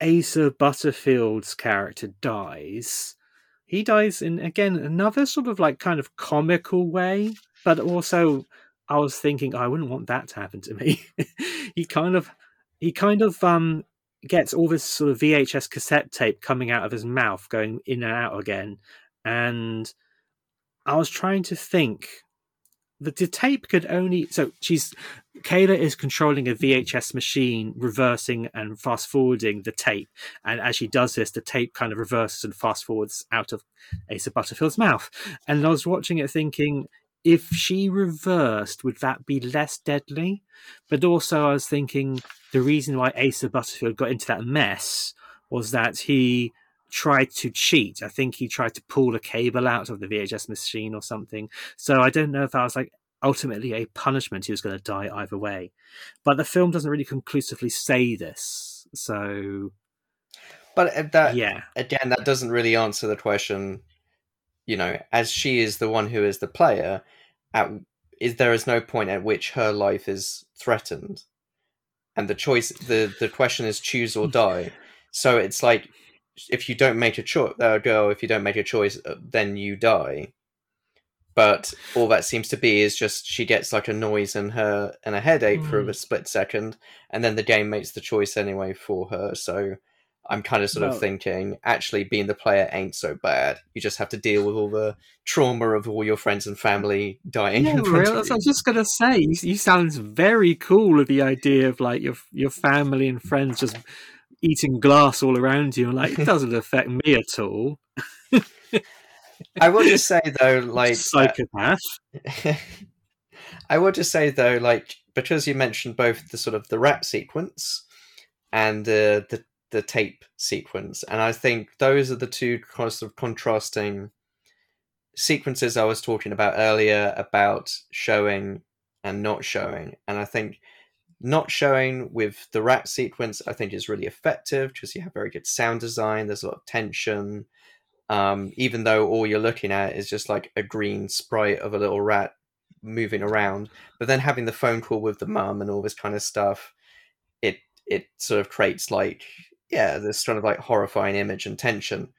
Asa Butterfield's character dies, he dies in again another sort of like kind of comical way, but also I was thinking I wouldn't want that to happen to me. <laughs> he kind of he kind of um gets all this sort of VHS cassette tape coming out of his mouth, going in and out again, and I was trying to think that the tape could only so she's Kayla is controlling a VHS machine, reversing and fast forwarding the tape. And as she does this, the tape kind of reverses and fast forwards out of Asa Butterfield's mouth. And I was watching it thinking, if she reversed, would that be less deadly? But also, I was thinking the reason why Asa Butterfield got into that mess was that he tried to cheat. I think he tried to pull a cable out of the VHS machine or something. So I don't know if that was like ultimately a punishment. He was going to die either way. But the film doesn't really conclusively say this. So. But that, yeah. again, that doesn't really answer the question. You know, as she is the one who is the player, at is there is no point at which her life is threatened, and the choice the the question is choose or hmm. die. So it's like if you don't make a choice, uh, girl, if you don't make a choice, uh, then you die. But all that seems to be is just she gets like a noise in her and a headache mm. for a split second, and then the game makes the choice anyway for her. So I'm kind of sort of thinking, actually, being the player ain't so bad. You just have to deal with all the trauma of all your friends and family dying. Yeah, <laughs> really? I was just gonna say, you, you sound very cool with the idea of like your your family and friends just eating glass all around you. Like it doesn't <laughs> affect me at all. I will just say though, <laughs> like psychopath. Uh, <laughs> I will just say though, like because you mentioned both the sort of the rap sequence and the the the tape sequence, and I think those are the two kind of contrasting sequences I was talking about earlier about showing and not showing, and I think not showing with the rat sequence i think is really effective because you have very good sound design there's a lot of tension. Um, even though all you're looking at is just like a green sprite of a little rat moving around but then having the phone call with the mum and all this kind of stuff it it sort of creates like yeah this sort of like horrifying image and tension.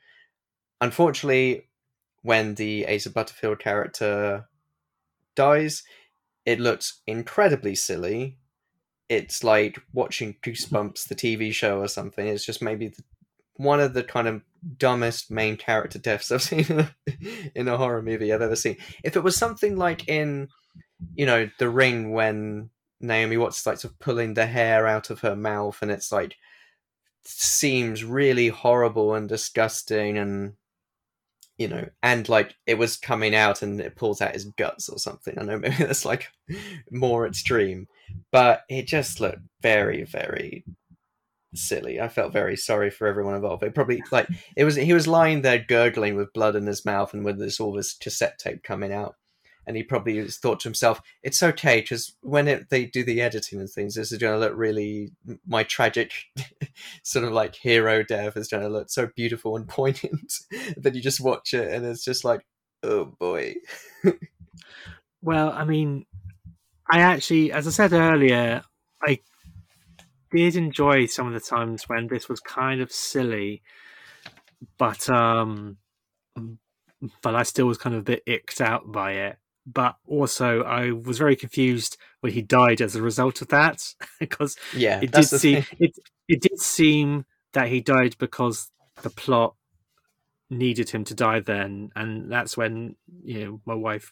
Unfortunately when the asa butterfield character dies it looks incredibly silly it's like watching Goosebumps, the TV show, or something. It's just maybe the, one of the kind of dumbest main character deaths I've <laughs> seen in a, horror movie I've ever seen. If it was something like in, you know, The Ring when Naomi Watts is like sort of pulling the hair out of her mouth, and it's like seems really horrible and disgusting and you know, and like it was coming out and it pulls out his guts or something. I know <laughs> maybe that's like more extreme, but it just looked very, very silly. I felt very sorry for everyone involved. It probably like it was he was lying there gurgling with blood in his mouth and with this all this cassette tape coming out and he probably thought to himself, "It's okay because when it, they do the editing and things, this is going to look really my tragic, <laughs> sort of like hero death is going to look so beautiful and <laughs> poignant that you just watch it and it's just like, oh boy." well, I mean, I actually, as I said earlier, I did enjoy some of the times when this was kind of silly, but um, but I still was kind of a bit icked out by it but also I was very confused when he died as a result of that <laughs> because yeah, it did seem it it did seem that he died because the plot needed him to die then, and that's when you know my wife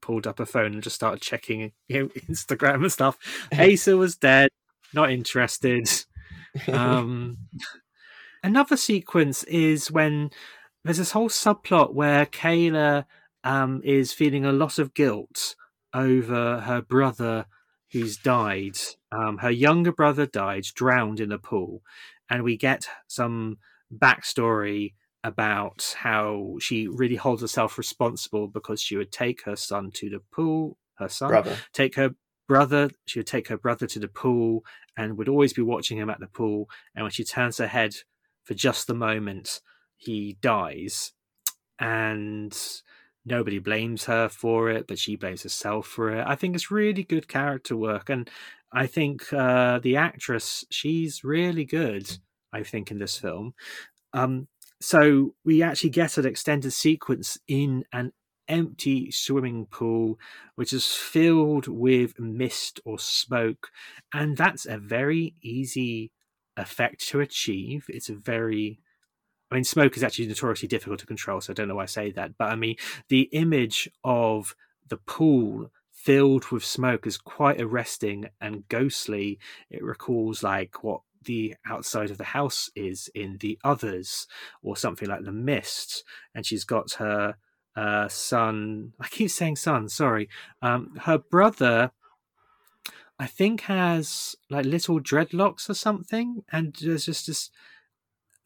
pulled up her phone and just started checking <laughs> you know, Instagram and stuff. <laughs> Asa was dead, not interested. Um, another sequence is when there's this whole subplot where Kayla um, is feeling a lot of guilt over her brother who's died. Um, her younger brother died, drowned in a pool, and we get some backstory about how she really holds herself responsible because she would take her son to the pool, her son, brother. take her brother, she would take her brother to the pool and would always be watching him at the pool. And when she turns her head for just the moment, he dies. And nobody blames her for it, but she blames herself for it. I think it's really good character work, and I think uh, the actress she's really good. I think in this film, um, so we actually get an extended sequence in an empty swimming pool which is filled with mist or smoke and that's a very easy effect to achieve it's a very I mean, smoke is actually notoriously difficult to control, so I don't know why I say that. But I mean, the image of the pool filled with smoke is quite arresting and ghostly. It recalls like what the outside of the house is in the others, or something like the mist. And she's got her uh, son. <laughs> I keep saying son. Sorry, um, her brother. I think has like little dreadlocks or something, and there's just this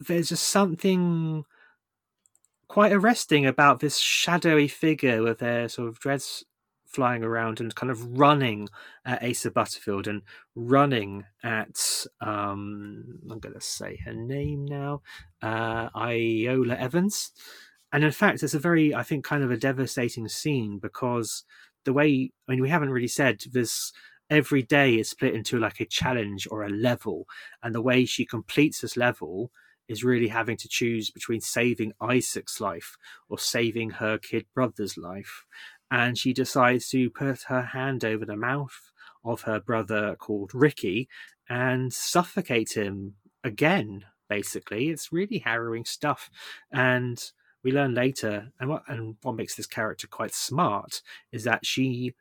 there's just something quite arresting about this shadowy figure with their sort of dreads flying around and kind of running at Asa Butterfield and running at um I'm gonna say her name now, uh Iola Evans. And in fact it's a very I think kind of a devastating scene because the way I mean we haven't really said this every day is split into like a challenge or a level and the way she completes this level is really having to choose between saving Isaac's life or saving her kid brother's life. And she decides to put her hand over the mouth of her brother called Ricky and suffocate him again, basically. It's really harrowing stuff. And we learn later, and what and what makes this character quite smart is that she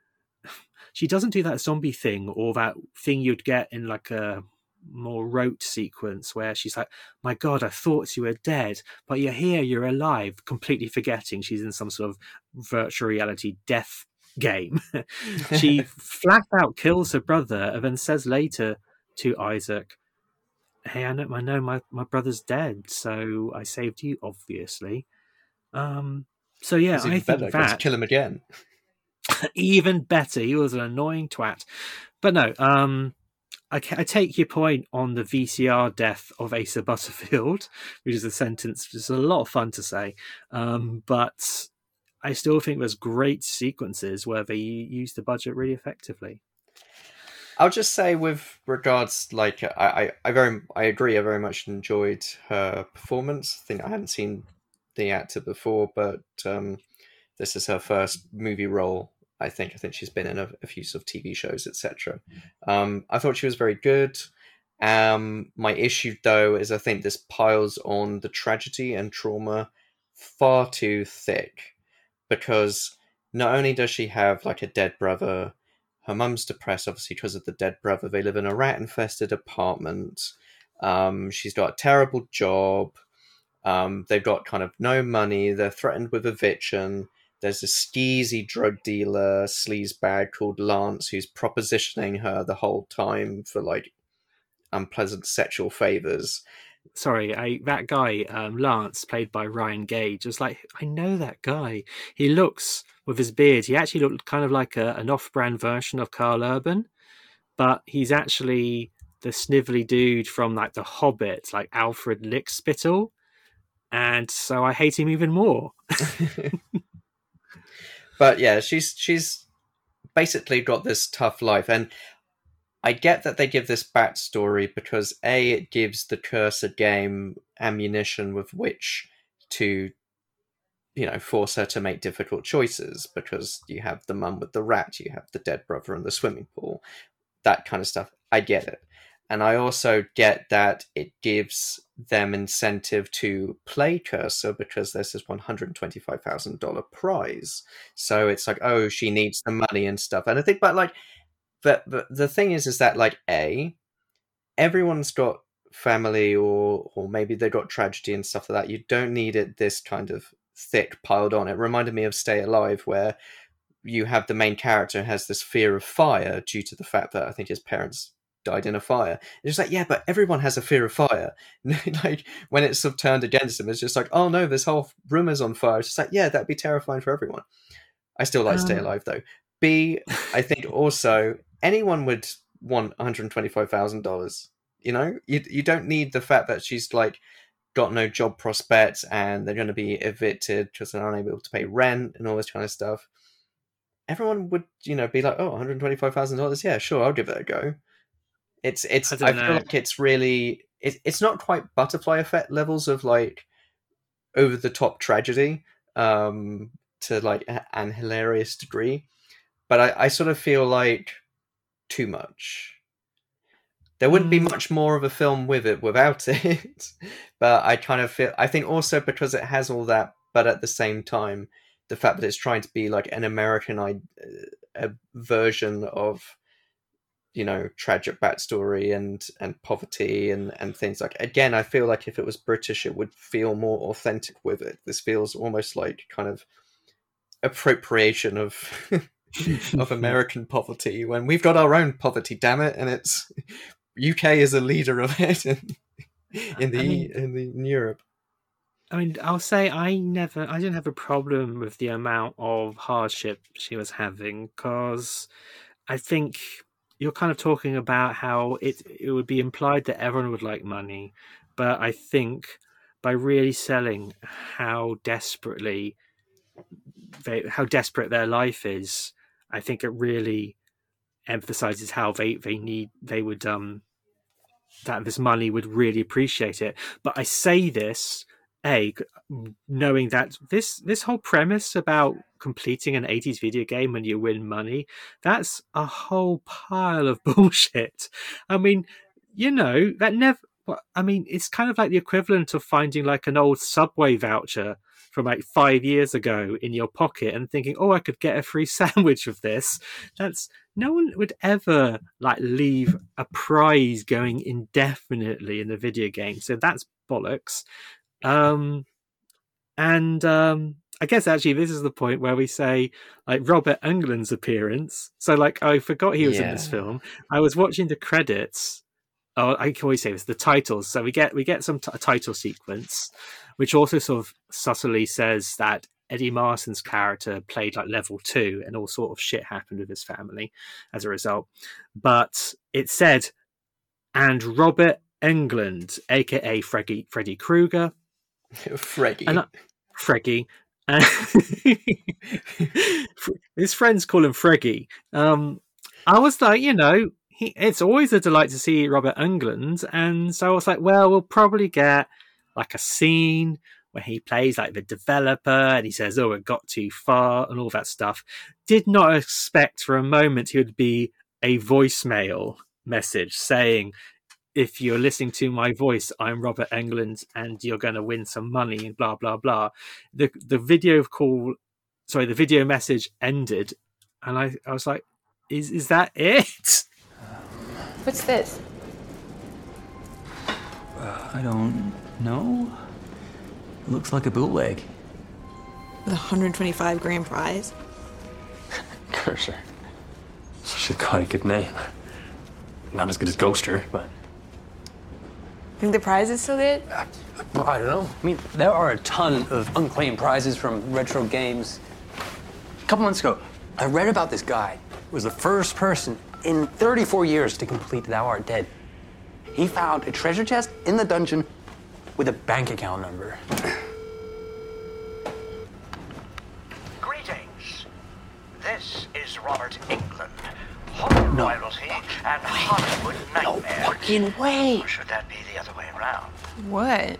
<sighs> she doesn't do that zombie thing or that thing you'd get in like a more rote sequence where she's like, "My God, I thought you were dead, but you're here, you're alive," completely forgetting she's in some sort of virtual reality death game. <laughs> she <laughs> flat out kills her brother and then says later to Isaac, "Hey, I know, I know my my brother's dead, so I saved you, obviously." Um, so yeah, I think better, that kill him again. <laughs> even better. He was an annoying twat. But no, um, I, I take your point on the VCR death of Asa Butterfield, <laughs> which is a sentence which is a lot of fun to say. Um, but I still think there's great sequences where they use the budget really effectively. I'll just say with regards, like I, I, I very, I agree. I very much enjoyed her performance. I think I hadn't seen the actor before, but um, this is her first movie role. I think. I think she's been in a, a few sort of TV shows, etc. Um, I thought she was very good. Um, my issue, though, is I think this piles on the tragedy and trauma far too thick because not only does she have like a dead brother, her mum's depressed, obviously, because of the dead brother. They live in a rat infested apartment. Um, she's got a terrible job. Um, they've got kind of no money. They're threatened with eviction. There's a skeezy drug dealer, sleazebag called Lance, who's propositioning her the whole time for like unpleasant sexual favors. Sorry, I, that guy, um, Lance, played by Ryan Gage, was like, I know that guy. He looks, with his beard, he actually looked kind of like a, an off brand version of Karl Urban, but he's actually the snivelly dude from like The Hobbit, like Alfred Lickspittle. And so I hate him even more. <laughs> <laughs> but yeah, she's she's basically got this tough life, and I get that they give this backstory because a it gives the cursor game ammunition with which to you know force her to make difficult choices because you have the mum with the rat, you have the dead brother in the swimming pool, that kind of stuff. I get it. And I also get that it gives them incentive to play Cursor because there's this $125,000 prize. So it's like, oh, she needs the money and stuff. And I think, but like, but, but the thing is, is that like, A, everyone's got family or, or maybe they've got tragedy and stuff like that. You don't need it this kind of thick piled on. It reminded me of Stay Alive, where you have the main character has this fear of fire due to the fact that I think his parents died in a fire. It's just like, yeah, but everyone has a fear of fire. <laughs> like when it's sort of turned against them, it's just like, oh no, this whole room is on fire. It's just like, yeah, that'd be terrifying for everyone. I still like Stay Um. Alive though. B, <laughs> I think also anyone would want one hundred twenty-five thousand dollars. You know, you you don't need the fact that she's like got no job prospects and they're going to be evicted because they're unable to pay rent and all this kind of stuff. Everyone would, you know, be like, "Oh, one hundred twenty-five thousand dollars. Yeah, sure, I'll give it a go." It's it's. I I, feel know. like it's really. It, it's not quite butterfly effect levels of like over the top tragedy um, to like a- an hilarious degree, but I, I sort of feel like too much. There wouldn't be much more of a film with it without <laughs> it, but I kind of feel. I think also because it has all that, but at the same time, the fact that it's trying to be like an American I- a version of you know tragic backstory and and poverty and and things like again i feel like if it was british it would feel more authentic with it. This feels almost like kind of appropriation of <laughs> of <laughs> american poverty when we've got our own poverty damn it and it's uk is a leader of it in, in the I mean- in the in europe. I mean, I'll say I never, I didn't have a problem with the amount of hardship she was having because I think you're kind of talking about how it it would be implied that everyone would like money, but I think by really selling how desperately they how desperate their life is, I think it really emphasizes how they they need they would um that this money would really appreciate it. But I say this a mm, knowing that this this whole premise about completing an 80s video game and you win money that's a whole pile of <laughs> bullshit. I mean you know that never i mean it's kind of like the equivalent of finding like an old subway voucher from like five years ago in your pocket and thinking oh i could get a free <laughs> sandwich with this. That's no one would ever like leave a prize going indefinitely in the video game. So that's bollocks um and um I guess actually this is the point where we say like Robert Englund's appearance. So like I forgot he was in this film. I was watching the credits. Oh, I can always say this: the titles. So we get we get some t- title sequence, which also sort of subtly says that Eddie Marsan's character played like level two, and all sort of shit happened with his family as a result. But it said, and Robert Englund, aka Freddy Freddy Krueger, <laughs> Freggy. and I- Freggy. <laughs> His friends call him Freggy. Um, I was like, you know, he, it's always a delight to see Robert Englund, and so I was like, well, we'll probably get like a scene where he plays like the developer and he says, "Oh, it got too far" and all that stuff. Did not expect for a moment he would be a voicemail message saying, if you're listening to my voice, I'm Robert Englund, and you're going to win some money, and blah blah blah. The the video call, sorry, the video message ended, and I I was like, is is that it? <laughs> What's this? Uh, I don't know. It looks like a bootleg. With a 125 grand prize? <laughs> Cursor. She's got a good name. Not as good as Ghoster, but Think the prize is still good? Well, I don't know. I mean, there are a ton of unclaimed prizes from retro games. A couple months ago, I read about this guy who was the first person in 34 years to complete Thou Art Dead. He found a treasure chest in the dungeon with a bank account number. Greetings. This is Robert Englund, horror No. royalty and Hollywood nightmare. fucking way. Or should that be the other way around? What?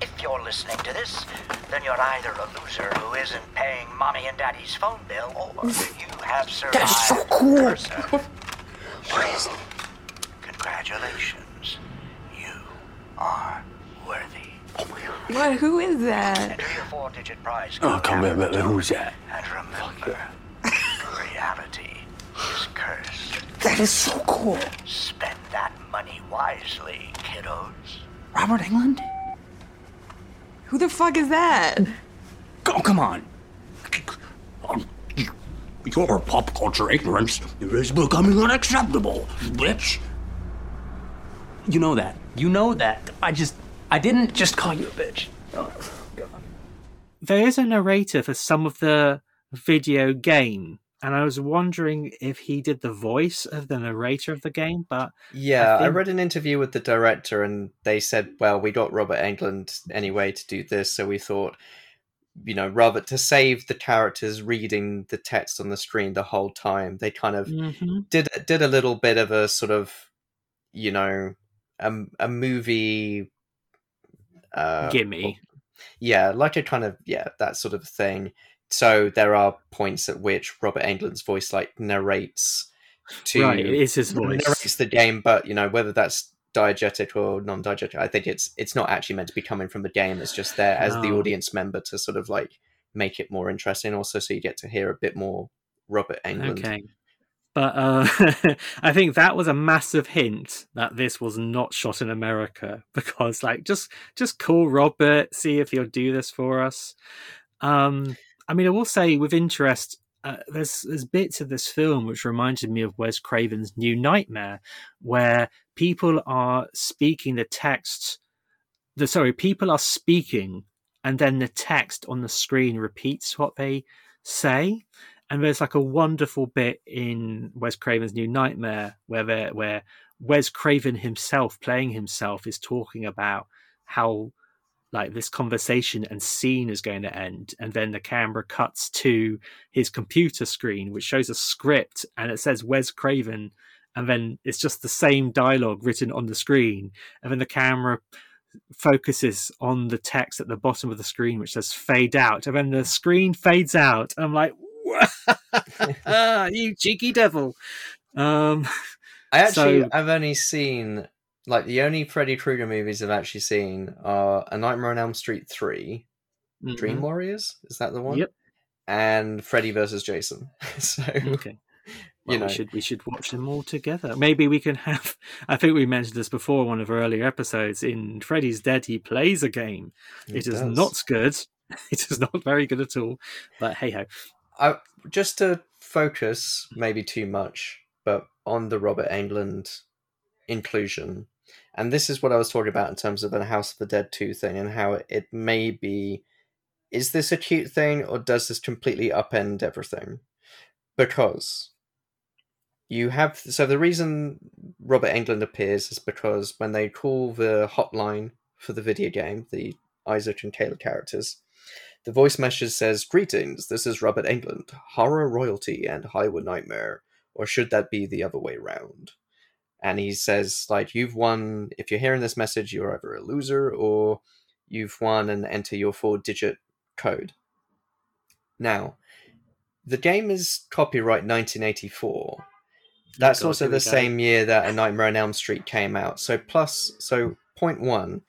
If you're listening to this, then you're either a loser who isn't paying mommy and daddy's phone bill, or <laughs> you have survived That's so cool. Cursor. <laughs> Congratulations. You are worthy. Oh what? Who is that? Enter your four-digit prize Oh, come here, below. who's that? And remember, reality is cursed. That is so cool. Spend that money wisely, kiddos. Robert Englund? Who the fuck is that? Oh, come on. Your pop culture ignorance is becoming unacceptable, bitch. You know that. You know that. I just. I didn't just call you a bitch. Oh, there is a narrator for some of the video game, and I was wondering if he did the voice of the narrator of the game, but Yeah, I, think- read an interview with the director, and they said, "Well, we got Robert Englund anyway to do this, so we thought, you know, rather to save the characters reading the text on the screen the whole time, they kind of Mhm. did did a little bit of a sort of, you know, a, a movie uh, gimme. Yeah, like a kind of yeah, that sort of thing. So there are points at which Robert Englund's voice like narrates to Right, it is his voice. narrates the game, but you know whether that's diegetic or non-diegetic, I think it's it's not actually meant to be coming from the game. It's just there as the audience member to sort of like make it more interesting. Also, so you get to hear a bit more Robert Englund. Okay. But uh, <laughs> I think that was a massive hint that this was not shot in America <laughs> because, like, just just call Robert, see if he'll do this for us. Um, I mean, I will say with interest, uh, there's there's bits of this film which reminded me of Wes Craven's New Nightmare, where people are speaking the text. The sorry, people are speaking, and then the text on the screen repeats what they say. And there's like a wonderful bit in Wes Craven's New Nightmare where where Wes Craven himself, playing himself, is talking about how like this conversation and scene is going to end, and then the camera cuts to his computer screen, which shows a script, and it says Wes Craven, and then it's just the same dialogue written on the screen, and then the camera focuses on the text at the bottom of the screen, which says "fade out," and then the screen fades out. I'm like, <laughs> Ah, you cheeky devil. Um, I <laughs> actually, so- I've only seen like the only Freddy Krueger movies I've actually seen are A Nightmare on Elm Street 3 Dream Mhm. Warriors. Is that the one? Yep. And Freddy versus Jason. <laughs> so Okay. you know, we should we should watch them all together. Maybe we can have. <laughs> I think we mentioned this before in one of our earlier episodes. In Freddy's Dead, he plays a game. He it is does. not good. <laughs> It is not very good at all. But hey ho. I just to focus, maybe too much, but on the Robert Englund inclusion, and this is what I was talking about in terms of the House of the Dead two thing, and how it may be. Is this a cute thing, or does this completely upend everything? Because you have so the reason Robert Englund appears is because when they call the hotline for the video game, the Isaac and Kayla characters, the voice message says, Greetings, this is Robert Englund, horror royalty and Hollywood nightmare. Or should that be the other way round? And he says, like, you've won, if you're hearing this message, you're either a loser or you've won and enter your four digit code. Now, the game is copyright 1984. That's God, also the same year that A Nightmare on Elm Street came out. So, plus, so point one,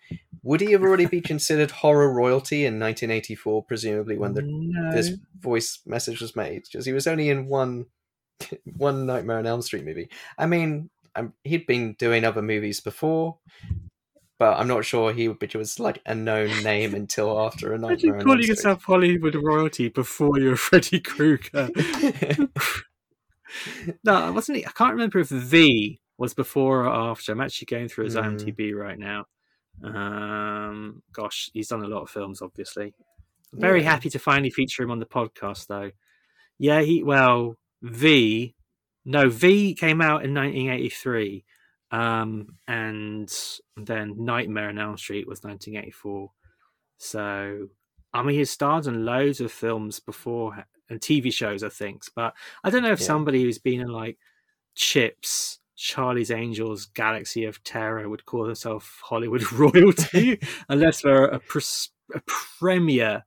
would he have already be considered horror royalty in 1984, presumably when the No. this voice message was made? Because he was only in one <laughs> one Nightmare on Elm Street movie. I mean, um he'd been doing other movies before, but I'm not sure he would- was like a known name until after A Nightmare Imagine calling Street. yourself Hollywood royalty before you're <laughs> Freddy Krueger. <laughs> no, wasn't he? I can't remember if V was before or after. I'm actually going through his Hmm. IMDb right now. Um, gosh, he's done a lot of films, obviously. Very Yeah. happy to finally feature him on the podcast, though. Yeah, he well V. No, V came out in 1983, um, and then Nightmare on Elm Street was 1984. So, I mean, he's starred in loads of films before and TV shows, I think. But I don't know if Yeah. somebody who's been in like Chips, Charlie's Angels, Galaxy of Terror would call themselves Hollywood <laughs> royalty, <laughs> unless they're a, pres- a premier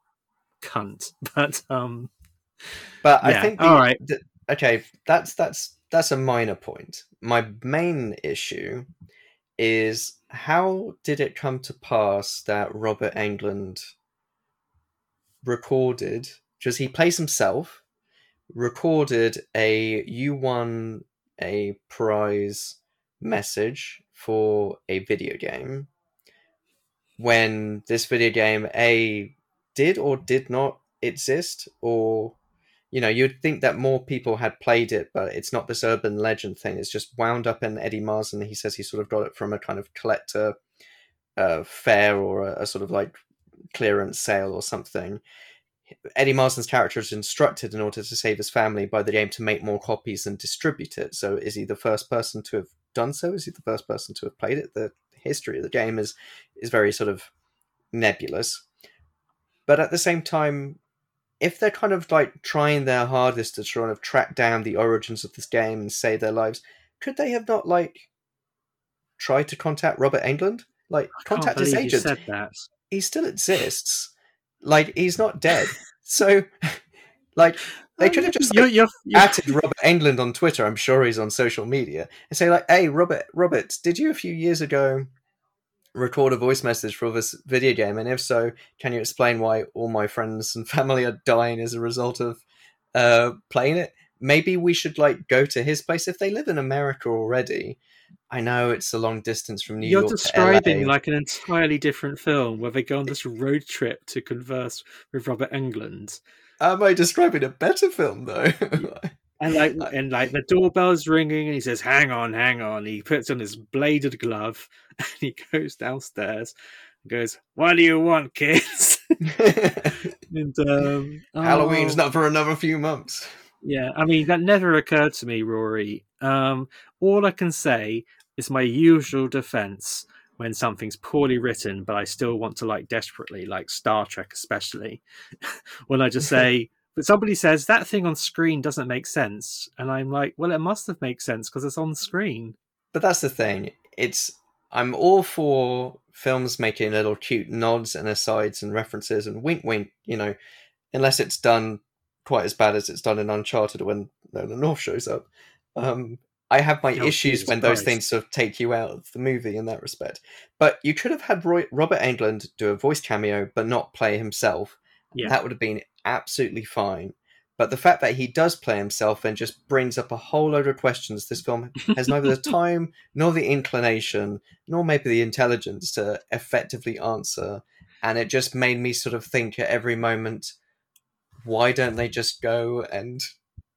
cunt. <laughs> But um, But I Yeah, think the, all right. the- okay, that's that's that's a minor point. My main issue is how did it come to pass that Robert Englund recorded because he plays himself recorded a you won a prize message for a video game when this video game a did or did not exist or you know you'd think that more people had played it but it's not this urban legend thing. It's just wound up in Eddie Marsan he says he sort of got it from a kind of collector uh, fair or a, a sort of like clearance sale or something. Eddie Marsan's character is instructed in order to save his family by the game to make more copies and distribute it. So is he the first person to have done so? Is he the first person to have played it? The history of the game is is very sort of nebulous. But at the same time if they're kind of like trying their hardest to try and track down the origins of this game and save their lives, could they have not like tried to contact Robert Englund? Like contact his agent. said that. He still exists. like he's not dead. <laughs> So, <laughs> like, they could have just like, You're- you're- you're- added Robert Englund on Twitter. I'm sure he's on social media and say like, "Hey, Robert, Robert, did you a few years ago record a voice message for this video game? And if so, can you explain why all my friends and <laughs> family are dying as a result of uh, playing it? Maybe we should like go to his place if they live in America already." I know it's a long distance from New York. You're York. describing to LA. like an entirely different film where they go on this road trip to converse with Robert Englund. Am I describing a better film though? <laughs> And like, and like the doorbell's ringing, and he says, "Hang on, hang on." He puts on his bladed glove, <laughs> and he goes downstairs, and goes, "What do you want, kids?" <laughs> and um, Halloween's oh, not for another few months. Yeah, I mean that never occurred to me, Rory. Um, all I can say is my usual defense when something's poorly written, but I still want to like desperately, like Star Trek, especially <laughs> when I just say, but somebody says that thing on screen doesn't make sense, and I'm like, well, it must have made sense because it's on screen. But that's the thing. It's I'm all for films making little cute nods and asides and references and wink wink, you know, unless it's done quite as bad as it's done in Uncharted when Nolan North shows up. Um, I have my Oh, issues Jesus when those Christ. things sort of take you out of the movie in that respect. But you could have had Roy, Robert Englund do a voice cameo but not play himself. Yeah. That would have been absolutely fine. But the fact that he does play himself and just brings up a whole load of questions this film has neither the <laughs> time nor the inclination nor maybe the intelligence to effectively answer. And it just made me sort of think at every moment, why don't they just go and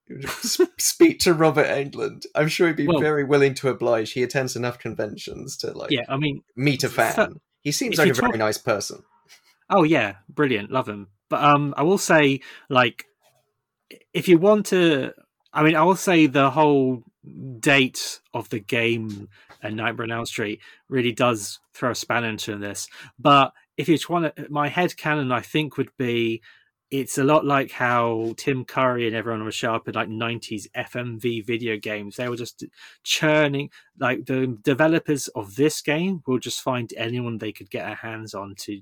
<laughs> speak to Robert Englund? I'm sure he'd be Well- very willing to oblige. He attends enough conventions to like Yeah, I mean, meet a fa- fan. He seems like a very talk- nice person. Oh yeah, brilliant, love him. But um, I will say, like, if you want to, I mean, I will say the whole date of the game and Nightmare on Elm Street really does throw a spanner into this. But if you want to, my head canon, I think would be. It's a lot like how Tim Curry and everyone was sharp in like '90s FMV video games. They were just churning. Like the developers of this game will just find anyone they could get their hands on to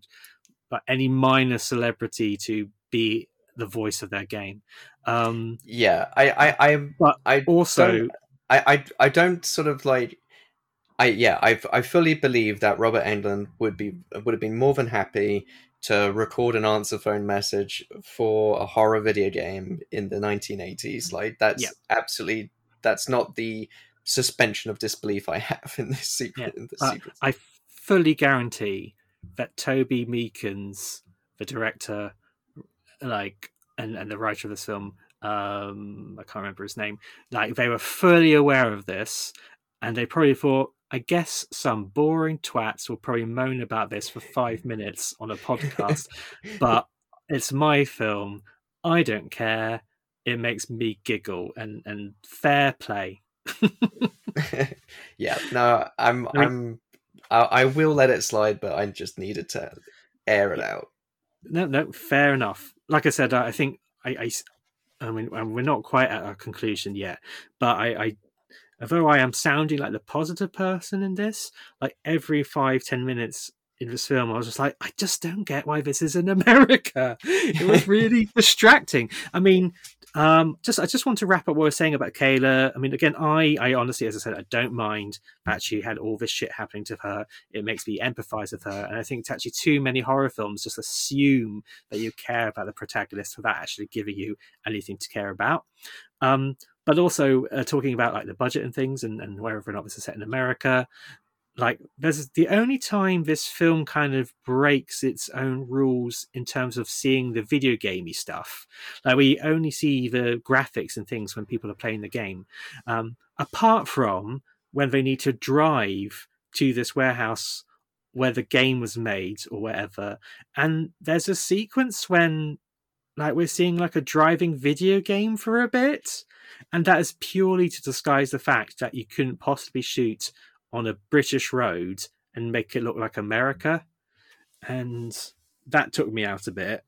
like any minor celebrity to be the voice of their game. Um, Yeah, I, I, I, but I also, I, I, I don't sort of like, I, yeah, I, I fully believe that Robert Englund would be would have been more than happy to record an answer phone message for a horror video game in the 1980s. Like that's Yeah. absolutely that's not the suspension of disbelief I <laughs> have in this yeah, secret. in this but sequence. I fully guarantee that Toby Meakins, the director, like and, and the writer of this film, um, I can't remember his name, like they were fully aware of this, and they probably thought, I guess some boring twats will probably moan about this for five <laughs> minutes on a podcast, <laughs> but it's my film. I don't care. It makes me giggle and and fair play. <laughs> yeah, no, I'm, I mean- I'm, I, I will let it slide, but I just needed to air it out. No, no, fair enough. Like I said, I think I I, I, I, I mean, and we're not quite at a conclusion yet, but I, I, although I am sounding like the positive person in this, like every five, ten minutes in this film, I was just like, I just don't get why this is in America. It was <laughs> really distracting. I mean, um, just I just want to wrap up what was saying about Kayla. I mean, again, I, I honestly, as I said, I don't mind that she had all this shit happening to her. It makes me empathize with her, and I think it's actually too many horror films just assume that you care about the protagonist without actually giving you anything to care about. Um, but also uh, talking about like the budget and things, and, and wherever or not this is set in America. Like, there's the only time this film kind of breaks its own rules in terms of seeing the video gamey stuff. Like, we only see the graphics and things when people are playing the game. Um, apart from when they need to drive to this warehouse where the game was made or whatever. And there's a sequence when like we're seeing like a driving video game for a bit. And that is purely to disguise the fact that you couldn't possibly shoot on a British road and make it look like America. And that took me out a bit.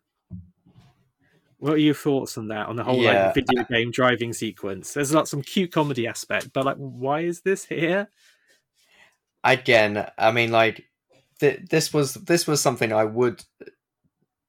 What are your thoughts on that? On the whole Yeah, like video game driving sequence? There's like some cute comedy aspect, but like, why is this here? again i mean like th- this was this was something i would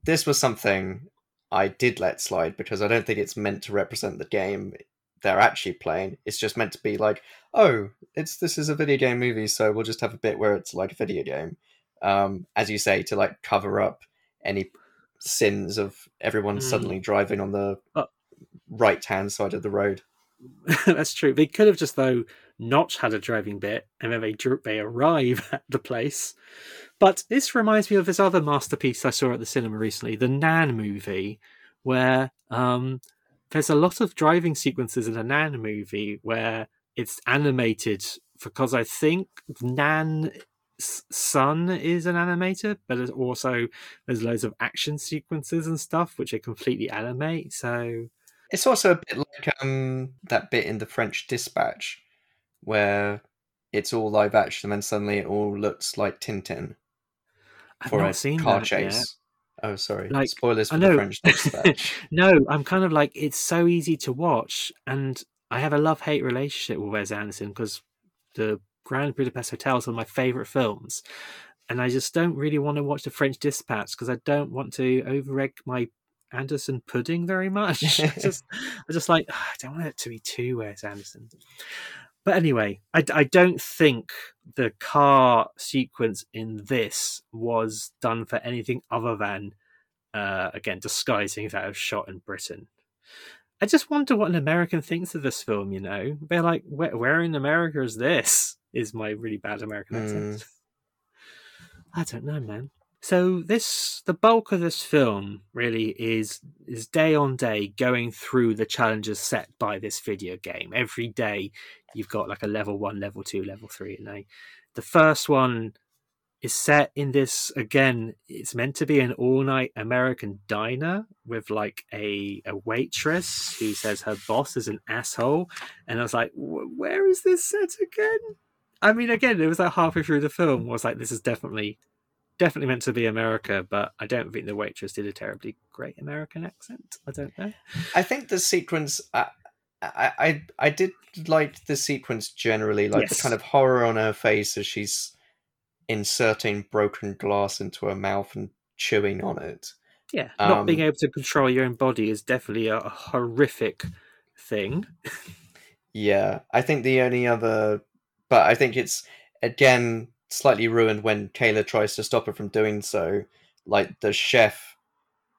this was something I did let slide because I don't think it's meant to represent the game they're actually playing. It's just meant to be like, oh, it's this is a video game movie, so we'll just have a bit where it's like a video game. Um, as you say, to like cover up any sins of everyone Mm. suddenly driving on the Uh, right hand side of the road. <laughs> That's true. They could have just though not had a driving bit, and then they they arrive <laughs> at the place. But this reminds me of this other masterpiece I saw at the cinema recently, the Nan movie, where um, there's a lot of driving sequences in a Nan movie where it's animated because I think Nan's son is an animator, but there's also there's loads of action sequences and stuff which they completely animate. So It's also a bit like um, that bit in the French Dispatch where it's all live action and then suddenly it all looks like Tintin I've for not a seen car chase. Oh, sorry. Like Spoilers for the. French Dispatch. <laughs> no, I'm kind of like it's so easy to watch, and I have a love hate relationship with Wes Anderson because the Grand Budapest Hotel is one of my favorite films, and I just don't really want to watch the French Dispatch because I don't want to over egg my Anderson pudding very much. <laughs> I <laughs> just, I just like "Ah, I don't want it to be too Wes Anderson. But anyway, I, I don't think the car sequence in this was done for anything other than, uh, again, disguising that it was shot in Britain. I just wonder what an American thinks of this film. You know, they're like, "Where, where in America is this?" Is my really bad American accent. I don't know, man. So this the bulk of this film really is is day on day going through the challenges set by this video game. Every day you've got like a level one, level two, level three, and they the first one is set in this again it's meant to be an all-night american diner with like a, a waitress who says her boss is an asshole. And i was like where is this set again? I mean again it was like halfway through the film was like this is definitely definitely meant to be america but i don't think the waitress did a terribly great american accent i don't know I think the sequence. I, I I I did like the sequence generally, like Yes. the kind of horror on her face as she's inserting broken glass into her mouth and chewing on it. yeah not being Um, able to control your own body is definitely a horrific thing <laughs> Yeah, I think the only other, but I think it's again slightly ruined when Kayla tries to stop her from doing so. Like the chef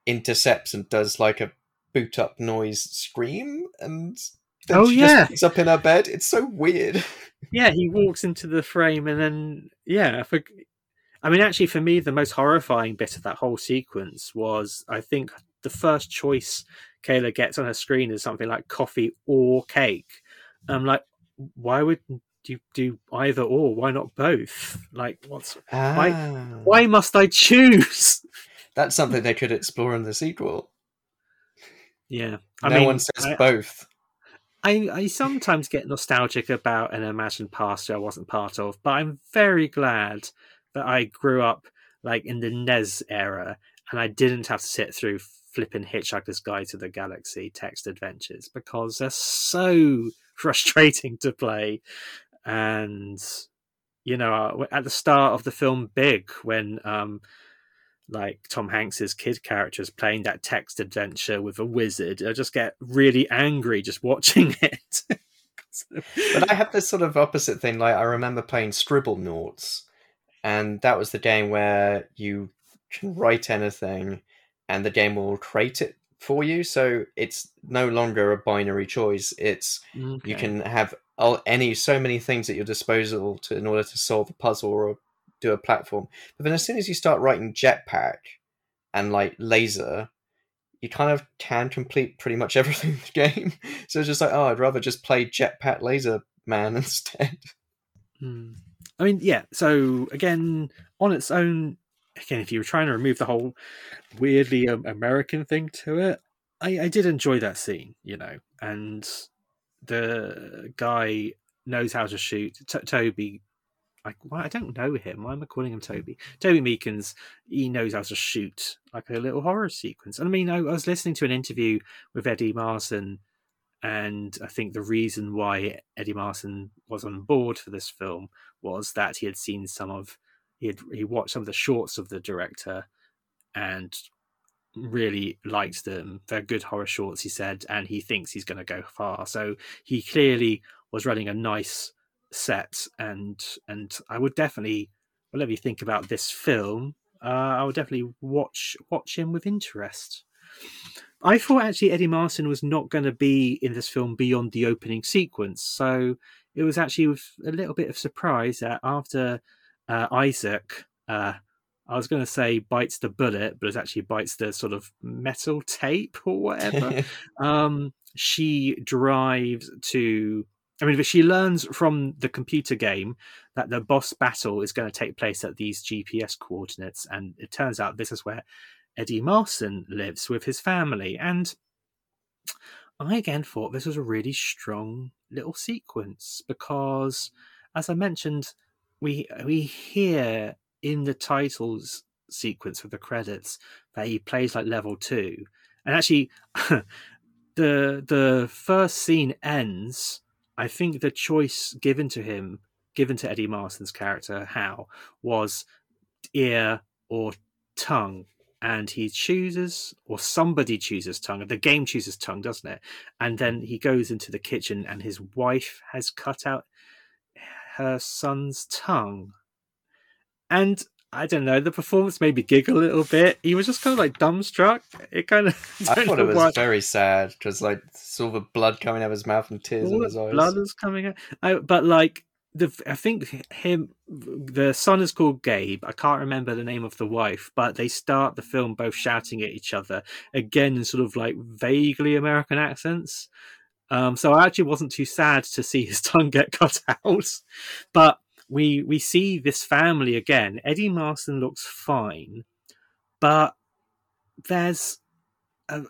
intercepts and does like a boot up noise scream, and then Oh, she yeah. just up in her bed. It's so weird. <laughs> yeah, he walks into the frame and then yeah, for, I mean actually for me the most horrifying bit of that whole sequence was I think the first choice Kayla gets on her screen is something like coffee or cake. I'm like why would you do either or? Why not both? Like what's why Ah. why must I choose? <laughs> That's something they could explore in the sequel. Yeah. I no mean, one says I- both. I, I sometimes get nostalgic about an imagined past I wasn't part of, but I'm very glad that I grew up like in the NES era and I didn't have to sit through flipping Hitchhiker's Guide to the Galaxy text adventures because they're so <laughs> frustrating to play. And you know, at the start of the film Big, when um, like Tom Hanks's kid character is playing that text adventure with a wizard, I just get really angry just <laughs> watching it. But I have this sort of opposite thing. Like I remember playing Scribble Noughts, and that was the game where you can write anything, and the game will create it for you. So it's no longer a binary choice. It's you can have all, any so many things at your disposal to in order to solve a puzzle or do a platform. But then as soon as you start writing jetpack and like laser, you kind of can complete pretty much <laughs> everything in the game. So it's just like, oh, I'd rather just play Jetpack Laser Man <laughs> instead. Hmm. I mean, yeah. So again, on its own, again, if you were trying to remove the whole weirdly um, American thing to it, I, I did enjoy that scene, you know, and the guy knows how to shoot. T- Toby, I, well, I don't know him. Why am I calling him Toby? Toby Meakins, he knows how to shoot like a little horror sequence. And I mean, I, I was listening to an interview with Eddie Marsan and I think the reason why Eddie Marsan was on board for this film was that he had seen some of he had he watched some of the shorts of the director and really likes them. They're good horror shorts, he said, and he thinks he's going to go far. So he clearly was running a nice set, and and I would definitely, whatever you think about this film, uh, I would definitely watch watch him with interest. I thought actually Eddie Marsan was not going to be in this film beyond the opening sequence, so it was actually with a little bit of surprise that after uh, Isaac, uh, I was going to say bites the bullet, but it actually bites the sort of metal tape or whatever. <laughs> um, she drives to. I mean, she learns from the computer game that the boss battle is going to take place at these GPS coordinates, and it turns out this is where Eddie Marsan lives with his family. And I again thought this was a really strong little sequence because, as I mentioned, we we hear in the titles sequence with the credits that he plays like level two, and actually, <laughs> the the first scene ends. I think the choice given to him, given to Eddie Marsan's character, Hal, was ear or tongue. And he chooses or somebody chooses tongue the game chooses tongue doesn't it? And then he goes into the kitchen and his wife has cut out her son's tongue and I don't know. The performance made me giggle a little bit. He was just kind of like dumbstruck. It kind of. <laughs> I, thought it was what. very sad because like sort of blood coming out of his mouth and tears All in his eyes. Blood was coming out. I, but like the, I think him, the son is called Gabe. I can't remember the name of the wife, but they start the film both shouting at each other again in sort of like vaguely American accents. Um, so I actually wasn't too sad to see his <laughs> tongue get cut out, but we we see this family again. Eddie Marsan looks fine, but there's a,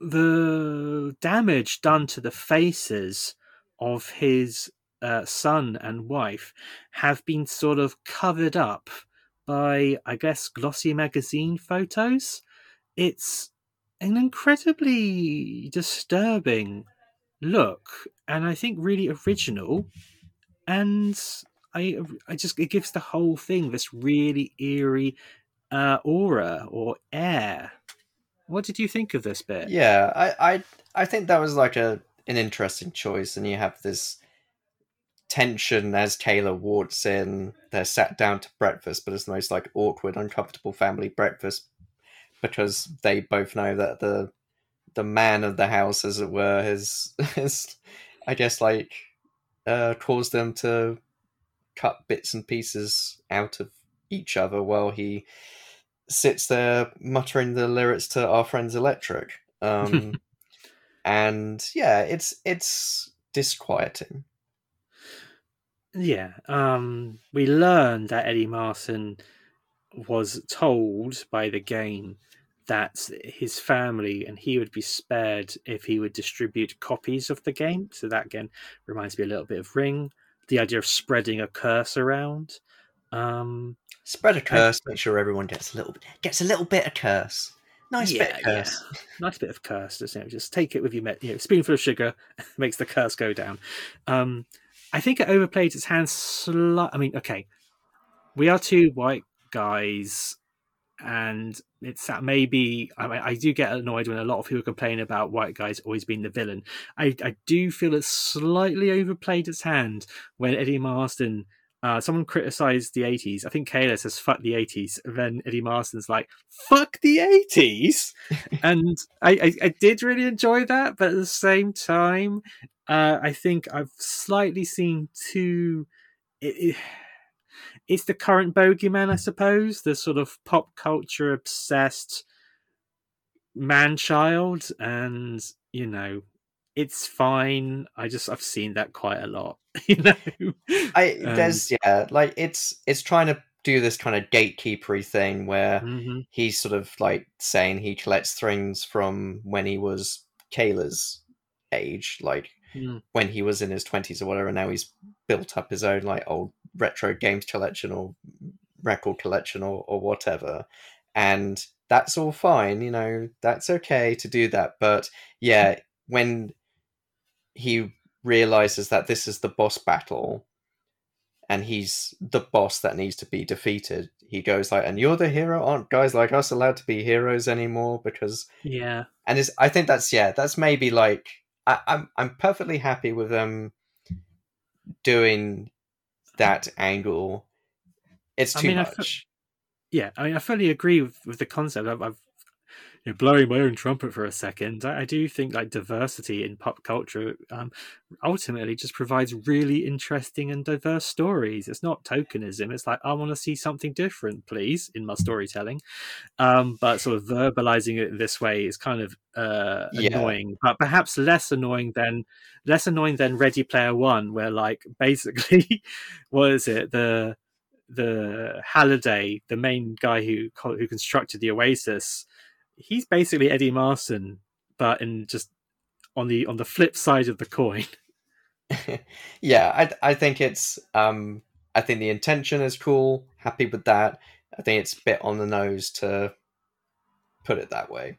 the damage done to the faces of his uh, son and wife have been sort of covered up by, I guess, glossy magazine photos. It's an incredibly disturbing look, and I think really original. And I I just it gives the whole thing this really eerie uh, aura or air. What did you think of this bit? Yeah, I I I think that was like a an interesting choice, and you have this tension as Taylor walks in. They're sat down to breakfast, but it's the most like awkward, uncomfortable family breakfast because they both know that the the man of the house, as it were, has <laughs> has I guess like uh, caused them to cut bits and pieces out of each other while he sits there muttering the lyrics to our friends electric. Um <laughs> and yeah it's it's disquieting. Yeah um we learned that eddie marsan was told by the game that his family and he would be spared if he would distribute copies of the game. So that again reminds me a little bit of ring the idea of spreading a curse around. Um, Spread a curse, make sure everyone gets a little bit gets a little bit of curse. Nice yeah, bit of curse. Yeah. Nice bit of curse. Just, you know, just take it with you. Met You know, spoonful of sugar <laughs> makes the curse go down. Um, I think it overplayed its hands. Sli- I mean, okay, we are two white guys and it's that maybe I, mean, I do get annoyed when a lot of people complain about white guys always being the villain. I, I do feel it slightly overplayed its hand when Eddie Marsan. Uh, someone criticized the 80s. I think Kayla says "fuck the 80s," and then Eddie Marsan's like "fuck the 80s," <laughs> and I, I, I, did really enjoy that. But at the same time, uh, I think I've slightly seen too. It, it, it's the current bogeyman, I suppose, the sort of pop culture obsessed man child, and you know, it's fine. I just I've seen that quite a lot. <laughs> You know, I um, there's yeah, like it's it's trying to do this kind of gatekeepery thing where mm-hmm. he's sort of like saying he collects things from when he was Kayla's age, like mm. when he was in his twenties or whatever. Now he's built up his own like old retro games collection or record collection or, or whatever. And that's all fine, you know, that's okay to do that. But yeah, when he realizes that this is the boss battle and he's the boss that needs to be defeated. He goes like, "And you're the hero? Aren't guys like us allowed to be heroes anymore?" Because Yeah. and it's, I think that's yeah, that's maybe like I, I'm I'm perfectly happy with them doing that angle. It's I too mean, I fe- much. Yeah, I mean, I fully agree with, with the concept. I've, I've you know, blowing my own trumpet for a second. I, I do think like diversity in pop culture um, ultimately just provides really interesting and diverse stories. It's not tokenism. It's like I want to see something different, please, in my storytelling. Um, but sort of verbalizing it this way is kind of uh, Yeah. annoying, but perhaps less annoying than less annoying than Ready Player One, where like <laughs> basically, what is it the the Halliday, the main guy who who constructed the Oasis, he's basically Eddie Marsan, but in just on the on the flip side of the coin. <laughs> yeah, I I think it's um I think the intention is cool. Happy with that. I think it's a bit on the nose to put it that way.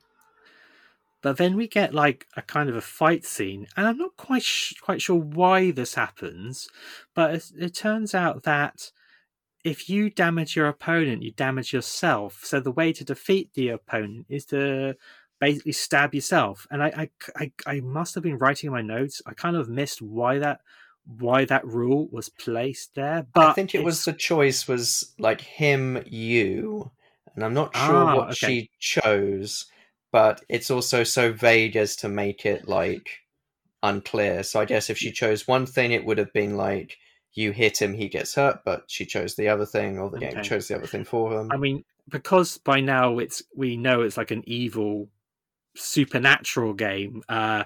But then we get like a kind of a fight scene, and I'm not quite sh- quite sure why this happens, but it, it turns out that if you damage your opponent, you damage yourself. So the way to defeat the opponent is to basically stab yourself. And I, I, I, I must have been writing my notes. I kind of missed why that why that rule was placed there. But I think it was the choice was like him, you, and I'm not sure Ah, what okay. she chose, but it's also so vague as to make it like unclear. So I guess if she chose one thing, it would have been like you hit him, he gets hurt, but she chose the other thing, or the game chose the other thing for him. I mean, because by now it's we know it's like an evil supernatural game. Uh,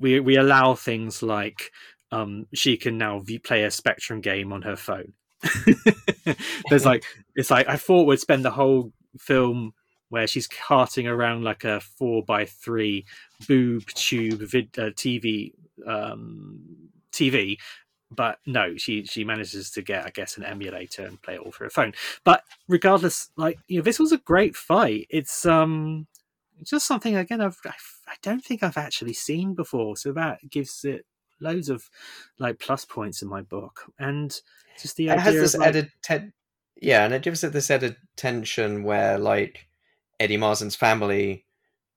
we we allow things like um, she can now play a Spectrum game on her phone. <laughs> There's like it's like I thought we'd spend the whole film where she's carting around like a four by three boob tube vid, uh, TV um, TV, but no, she she manages to get I guess an emulator and play it all through her phone. But regardless, like you know, this was a great fight. It's um just something again I've, I've I don't think I've actually seen before, so that gives it loads of like plus points in my book and just the it has this like, added ten- yeah and it gives it this added tension where like Eddie Marsan's family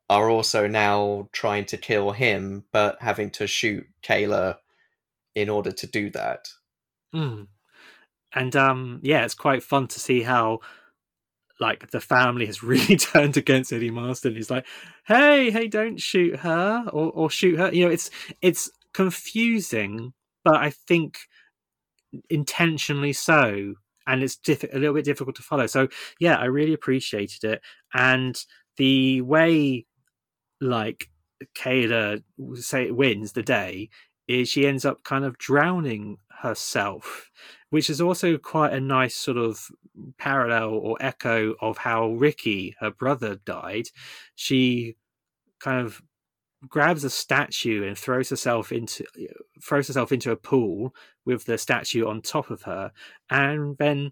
are also now trying to kill him but having to shoot kayla in order to do that Mm. And um yeah, it's quite fun to see how like the family has <laughs> really <laughs> turned against Eddie Marsan. He's like, "Hey, hey, don't shoot her or or shoot her." You know, it's it's confusing, but I think intentionally so, and it's diff- a little bit difficult to follow. So yeah, I really appreciated it, and the way like Kayla say wins the day is she ends up kind of drowning herself, which is also quite a nice sort of parallel or echo of how Ricky, her brother, died. She kind of grabs a statue and throws herself into throws herself into a pool with the statue on top of her, and then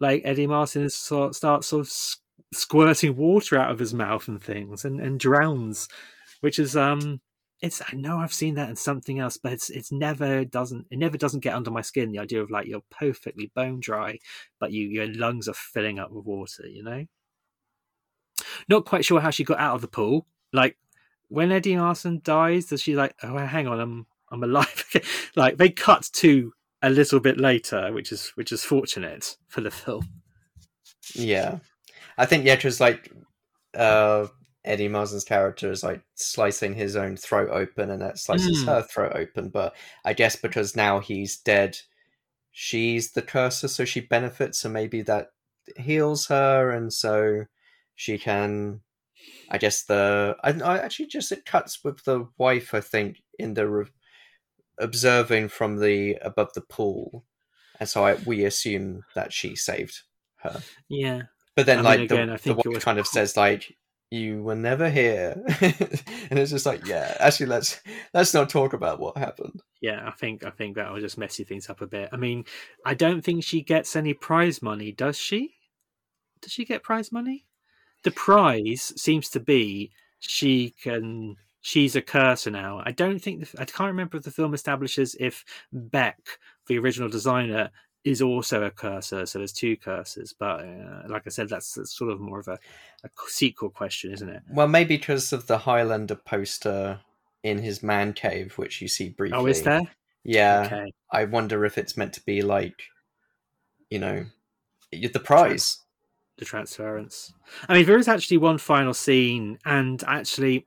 like Eddie Marsan sort starts sort of squirting water out of his mouth and things, and and drowns, which is um. It's I know I've seen that in something else, but it's it's never doesn't it never doesn't get under my skin. The idea of like you're perfectly bone dry, but you your lungs are filling up with water. You know. Not quite sure how she got out of the pool. Like when Eddie Marsan dies, does she like? Oh, hang on, I'm I'm alive. <laughs> like they cut to a little bit later, which is which is fortunate for the film. yeah i think yeah because like uh Eddie Marsan's character is like slicing his own throat open and that slices Mm. her throat open but i guess because now he's dead she's the cursor so she benefits and maybe that heals her and so she can i guess the i, I actually just it cuts with the wife i think in the re- observing from the above the pool and so I, we assume that she saved her Yeah, but then I mean, like again, the, the wife kind of says like you were never here <laughs> and it's just like yeah actually let's let's not talk about what happened yeah. I think I think that will just messy things up a bit. I mean, I don't think she gets any prize money, does she? Does she get prize money? The prize seems to be she can. She's a cursor now. I don't think the, I can't remember if the film establishes if Beck, the original designer, is also a cursor. So there's two cursors, but uh, like I said, that's, that's sort of more of a, a sequel question, isn't it? Well, maybe because of the Highlander poster in his man cave, which you see briefly. Oh, is there? Yeah. Okay. I wonder if it's meant to be like, you know, the prize. the transference. I mean, there is actually one final scene, and actually,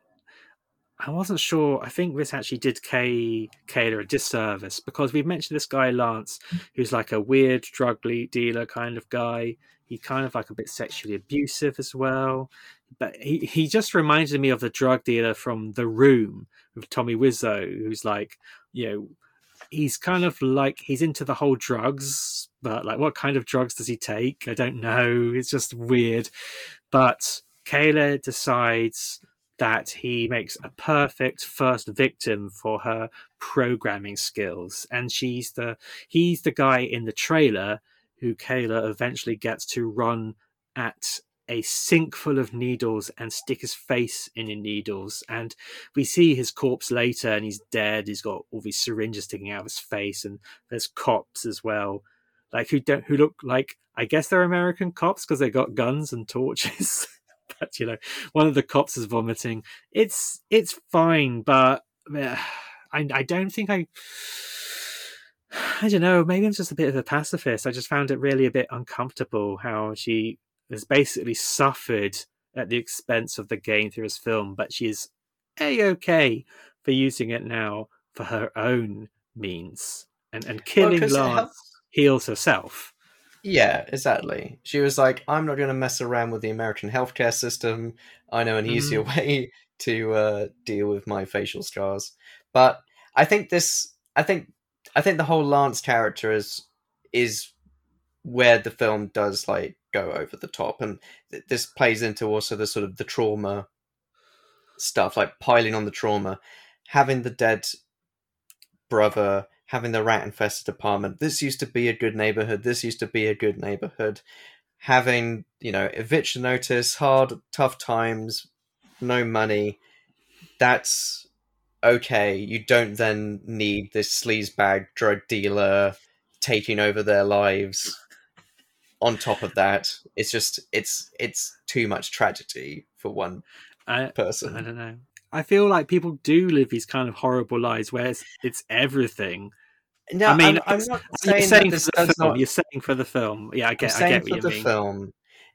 I wasn't sure. I think this actually did Kay Kayla a disservice because we've mentioned this guy Lance, who's like a weird drug dealer kind of guy. He kind of like a bit sexually abusive as well, but he he just reminded me of the drug dealer from The Room with Tommy Wiseau, who's like, you know. He's kind of like he's into the whole drugs, but like what kind of drugs does he take? I don't know. It's just weird. But Kayla decides that he makes a perfect first victim for her programming skills. And she's the he's the guy in the trailer who Kayla eventually gets to run at a sink full of needles and stick his face in the needles. And we see his corpse later and he's dead. He's got all these syringes sticking out of his face and there's cops as well. Like who don't who look like i guess they're american cops because they got guns and torches <laughs> but you know one of the cops is vomiting. It's it's fine but uh, I, I don't think i i don't know maybe i'm just a bit of a pacifist. I just found it really a bit uncomfortable how she has basically suffered at the expense of the game through this film but she's a-okay for using it now for her own means and and killing lance heals herself Yeah, exactly. She was like, I'm not going to mess around with the American healthcare system. I know an easier way <laughs> to uh, deal with my facial scars. But I think this, I think, I think the whole Lance character is is where the film does like go over the top, and th- this plays into also the sort of the trauma stuff, like piling on the trauma, having the dead brother, having the rat infested apartment. This used to be a good neighborhood. This used to be a good neighborhood. Having, you know, eviction notice, hard, tough times, no money. That's okay. You don't then need this sleazebag drug dealer taking over their lives. <laughs> On top of that, it's just it's it's too much tragedy for one I, person. I don't know. I feel like people do live these kind of horrible lives where it's, it's everything. No, I mean, I'm- I'm not you're saying that saying this for the does film. not- You're saying for the film. Yeah, I get. I get for what you the mean. film,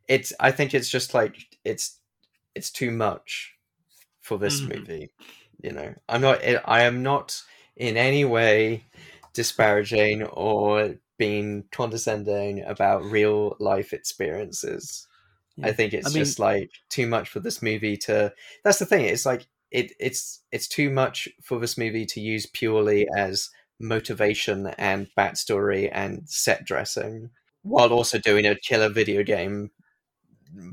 it's. I think it's just like it's. It's too much for this Mhm. movie. You know, I'm not. I am not in any way disparaging or being condescending about real life experiences. I think it's I mean- just like too much for this movie to. That's the thing. It's like it. It's it's too much for this movie to use purely as motivation and backstory and set dressing, while also doing a killer video game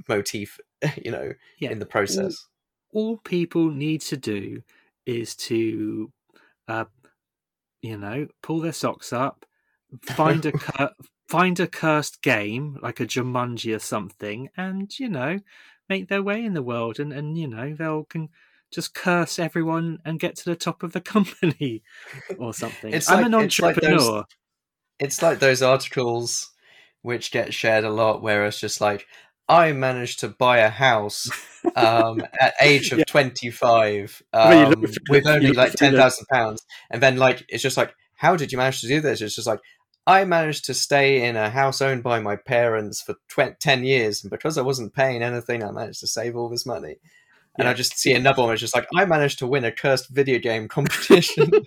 motif. <laughs> You know, Yeah. in the process. All people need to do is to, uh, you know, pull their socks up, find a <laughs> cur- find a cursed game like a Jumanji or something, and you know, make their way in the world, and and you know they'll can just curse everyone and get to the top of the <laughs> company or something. It's I'm like- an it's like those- entrepreneur. It's like those articles which get shared a lot, where it's just like, I managed to buy a house um, <laughs> at age of Yeah. twenty five um, look through with only like <laughs> through ten the- thousand pounds, and then like it's just like, how did you manage to do this? It's just like. I managed to stay in a house owned by my parents for tw- 10 years, and because I wasn't paying anything, I managed to save all this money. And I just see another one, it's just like, I managed to win a cursed video game competition. <laughs>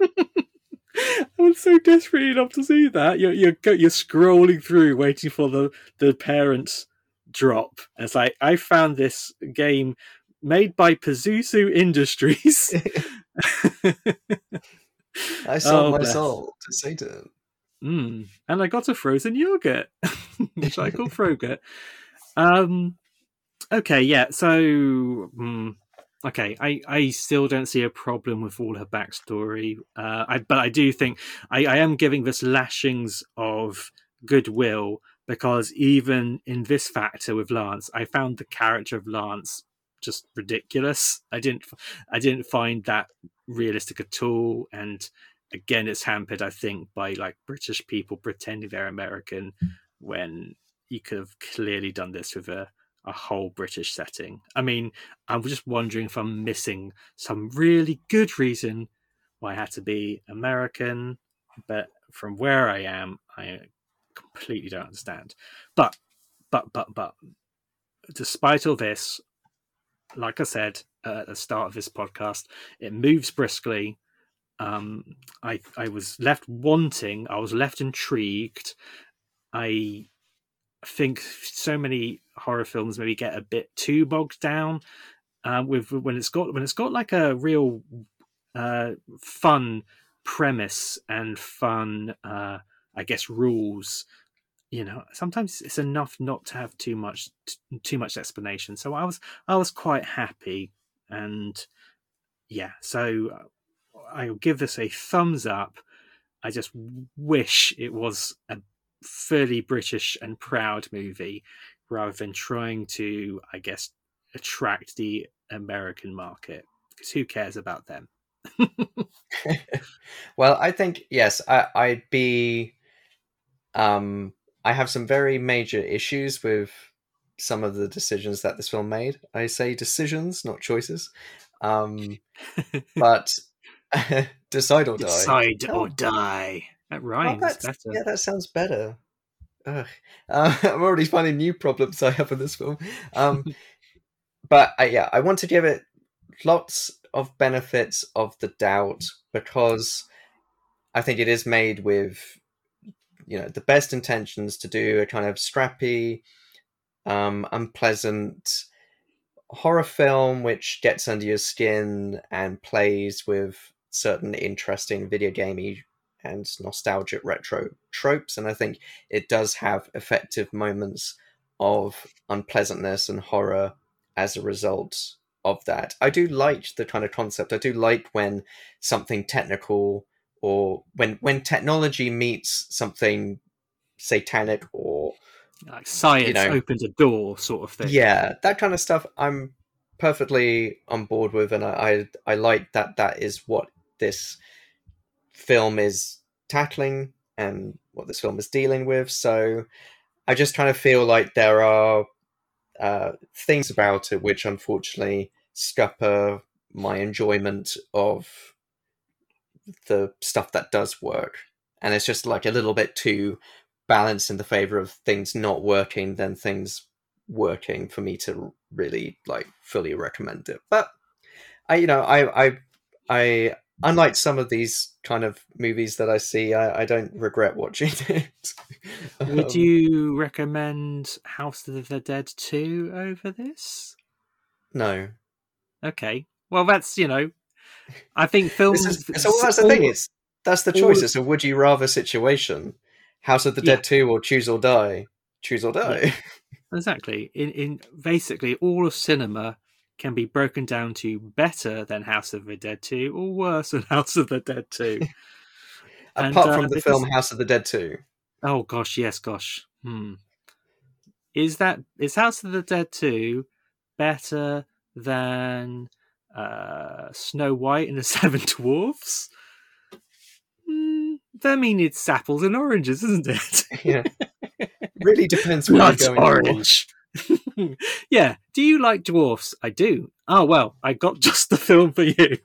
I was so desperately love to see that. You're you're you're scrolling through, waiting for the the parents drop. And it's like I found this game made by Pazuzu Industries. <laughs> <laughs> I sold Oh, my soul to Satan. Mm. And I got a frozen yogurt, which I call Frogut. Um, okay, yeah. So, mm, okay, I, I still don't see a problem with all her backstory. Uh, I, but I do think I, I am giving this lashings of goodwill because even in this factor with Lance, I found the character of Lance just ridiculous. I didn't I didn't find that realistic at all, and again, it's hampered, I think, by like British people pretending they're American when you could have clearly done this with a, a whole British setting. I mean, I'm just wondering if I'm missing some really good reason why I had to be American, but from where I am, I completely don't understand. But, but, but, but, despite all this, like I said at the start of this podcast, it moves briskly. Um, I I was left wanting. I was left intrigued. I think so many horror films maybe get a bit too bogged down uh, with when it's got when it's got like a real uh, fun premise and fun, uh, I guess, rules. You know, sometimes it's enough not to have too much too much explanation. So I was I was quite happy, and yeah, so I'll give this a thumbs up. I just wish it was a fairly British and proud movie rather than trying to, I guess, attract the American market because who cares about them? <laughs> well, I think yes, I, I'd be. Um, I have some very major issues with some of the decisions that this film made. I say decisions, not choices. Um, <laughs> but <laughs> decide or die. Decide oh. or die. That rhymes better. Yeah, that sounds better. Ugh. Uh, <laughs> I'm already finding new problems I have in this film. Um, <laughs> but uh, yeah, I want to give it lots of benefits of the doubt because I think it is made with you know the best intentions to do a kind of strappy, um, unpleasant horror film which gets under your skin and plays with certain interesting video gamey and nostalgic retro tropes. And I think it does have effective moments of unpleasantness and horror as a result of that. I do like the kind of concept. I do like when something technical or when when technology meets something satanic or like science you know, opens a door sort of thing. Yeah, that kind of stuff I'm perfectly on board with and I I, I like that that is what this film is tackling and what this film is dealing with. So I just kind of feel like there are uh, things about it which unfortunately scupper my enjoyment of the stuff that does work. And it's just like a little bit too balanced in the favor of things not working than things working for me to really like fully recommend it. But I, you know, I, I, I unlike some of these kind of movies that I see, I, I don't regret watching <laughs> it. Would um, you recommend House of the Dead 2 over this? No. Okay. Well, that's, you know, I think <laughs> films. Is, so that's the thing. It's that's the choice. It's a would you rather situation. House of the Dead 2 or Choose or Die. Choose or Die. Yeah. <laughs> Exactly. In in basically all of cinema can be broken down to better than House of the Dead 2 or worse than <laughs> House of the Dead 2. <laughs> Apart from uh, the film House of the Dead 2. Oh gosh, yes, gosh. Hmm. Is that is House of the Dead 2 better than uh, Snow White and the <laughs> Seven Dwarfs? Mm, that mean it's apples and oranges, isn't it? yeah. Really depends where you're going. orange. <laughs> yeah. Do you like dwarfs? I do. Oh well, I got <laughs> just the film for you.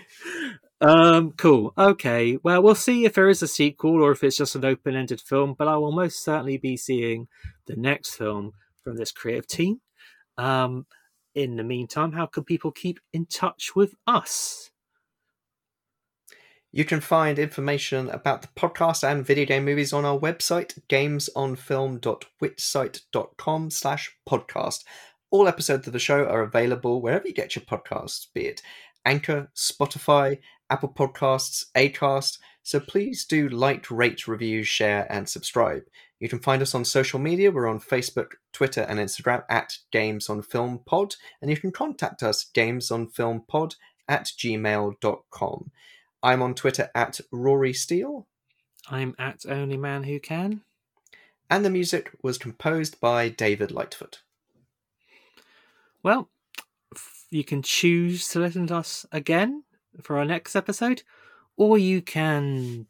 <laughs> um, cool. Okay. Well, we'll see if there is a sequel or if it's just an open-ended film. But I will most certainly be seeing the next film from this creative team. Um, in the meantime, how can people keep in touch with us? You can find information about the podcast and video game movies on our website, gamesonfilm.wixsite.com slash podcast. All episodes of the show are available wherever you get your podcasts, be it Anchor, Spotify, Apple Podcasts, Acast. So please do like, rate, review, share, and subscribe. You can find us on social media. We're on Facebook, Twitter, and Instagram at Games on Film Pod, and you can contact us gamesonfilmpod at gmail.com. I'm on Twitter at Rory Steele. I'm at Only Man Who Can. And the music was composed by David Lightfoot. Well, you can choose to listen to us again for our next episode, or you can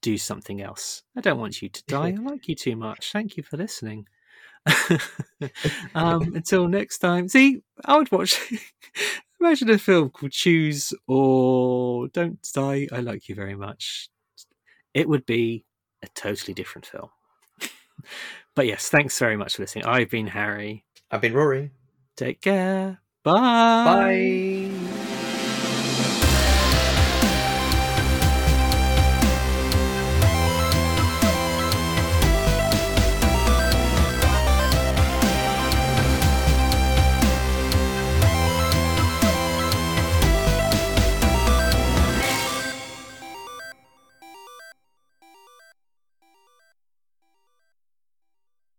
do something else. I don't want you to die. <laughs> I like you too much. Thank you for listening. <laughs> um, until next time. See, I would watch. <laughs> Imagine a film called Choose or Don't Die. I like you very much. It would be a totally different film. <laughs> but yes, thanks very much for listening. I've been Harry. I've been Rory. Take care. Bye. Bye.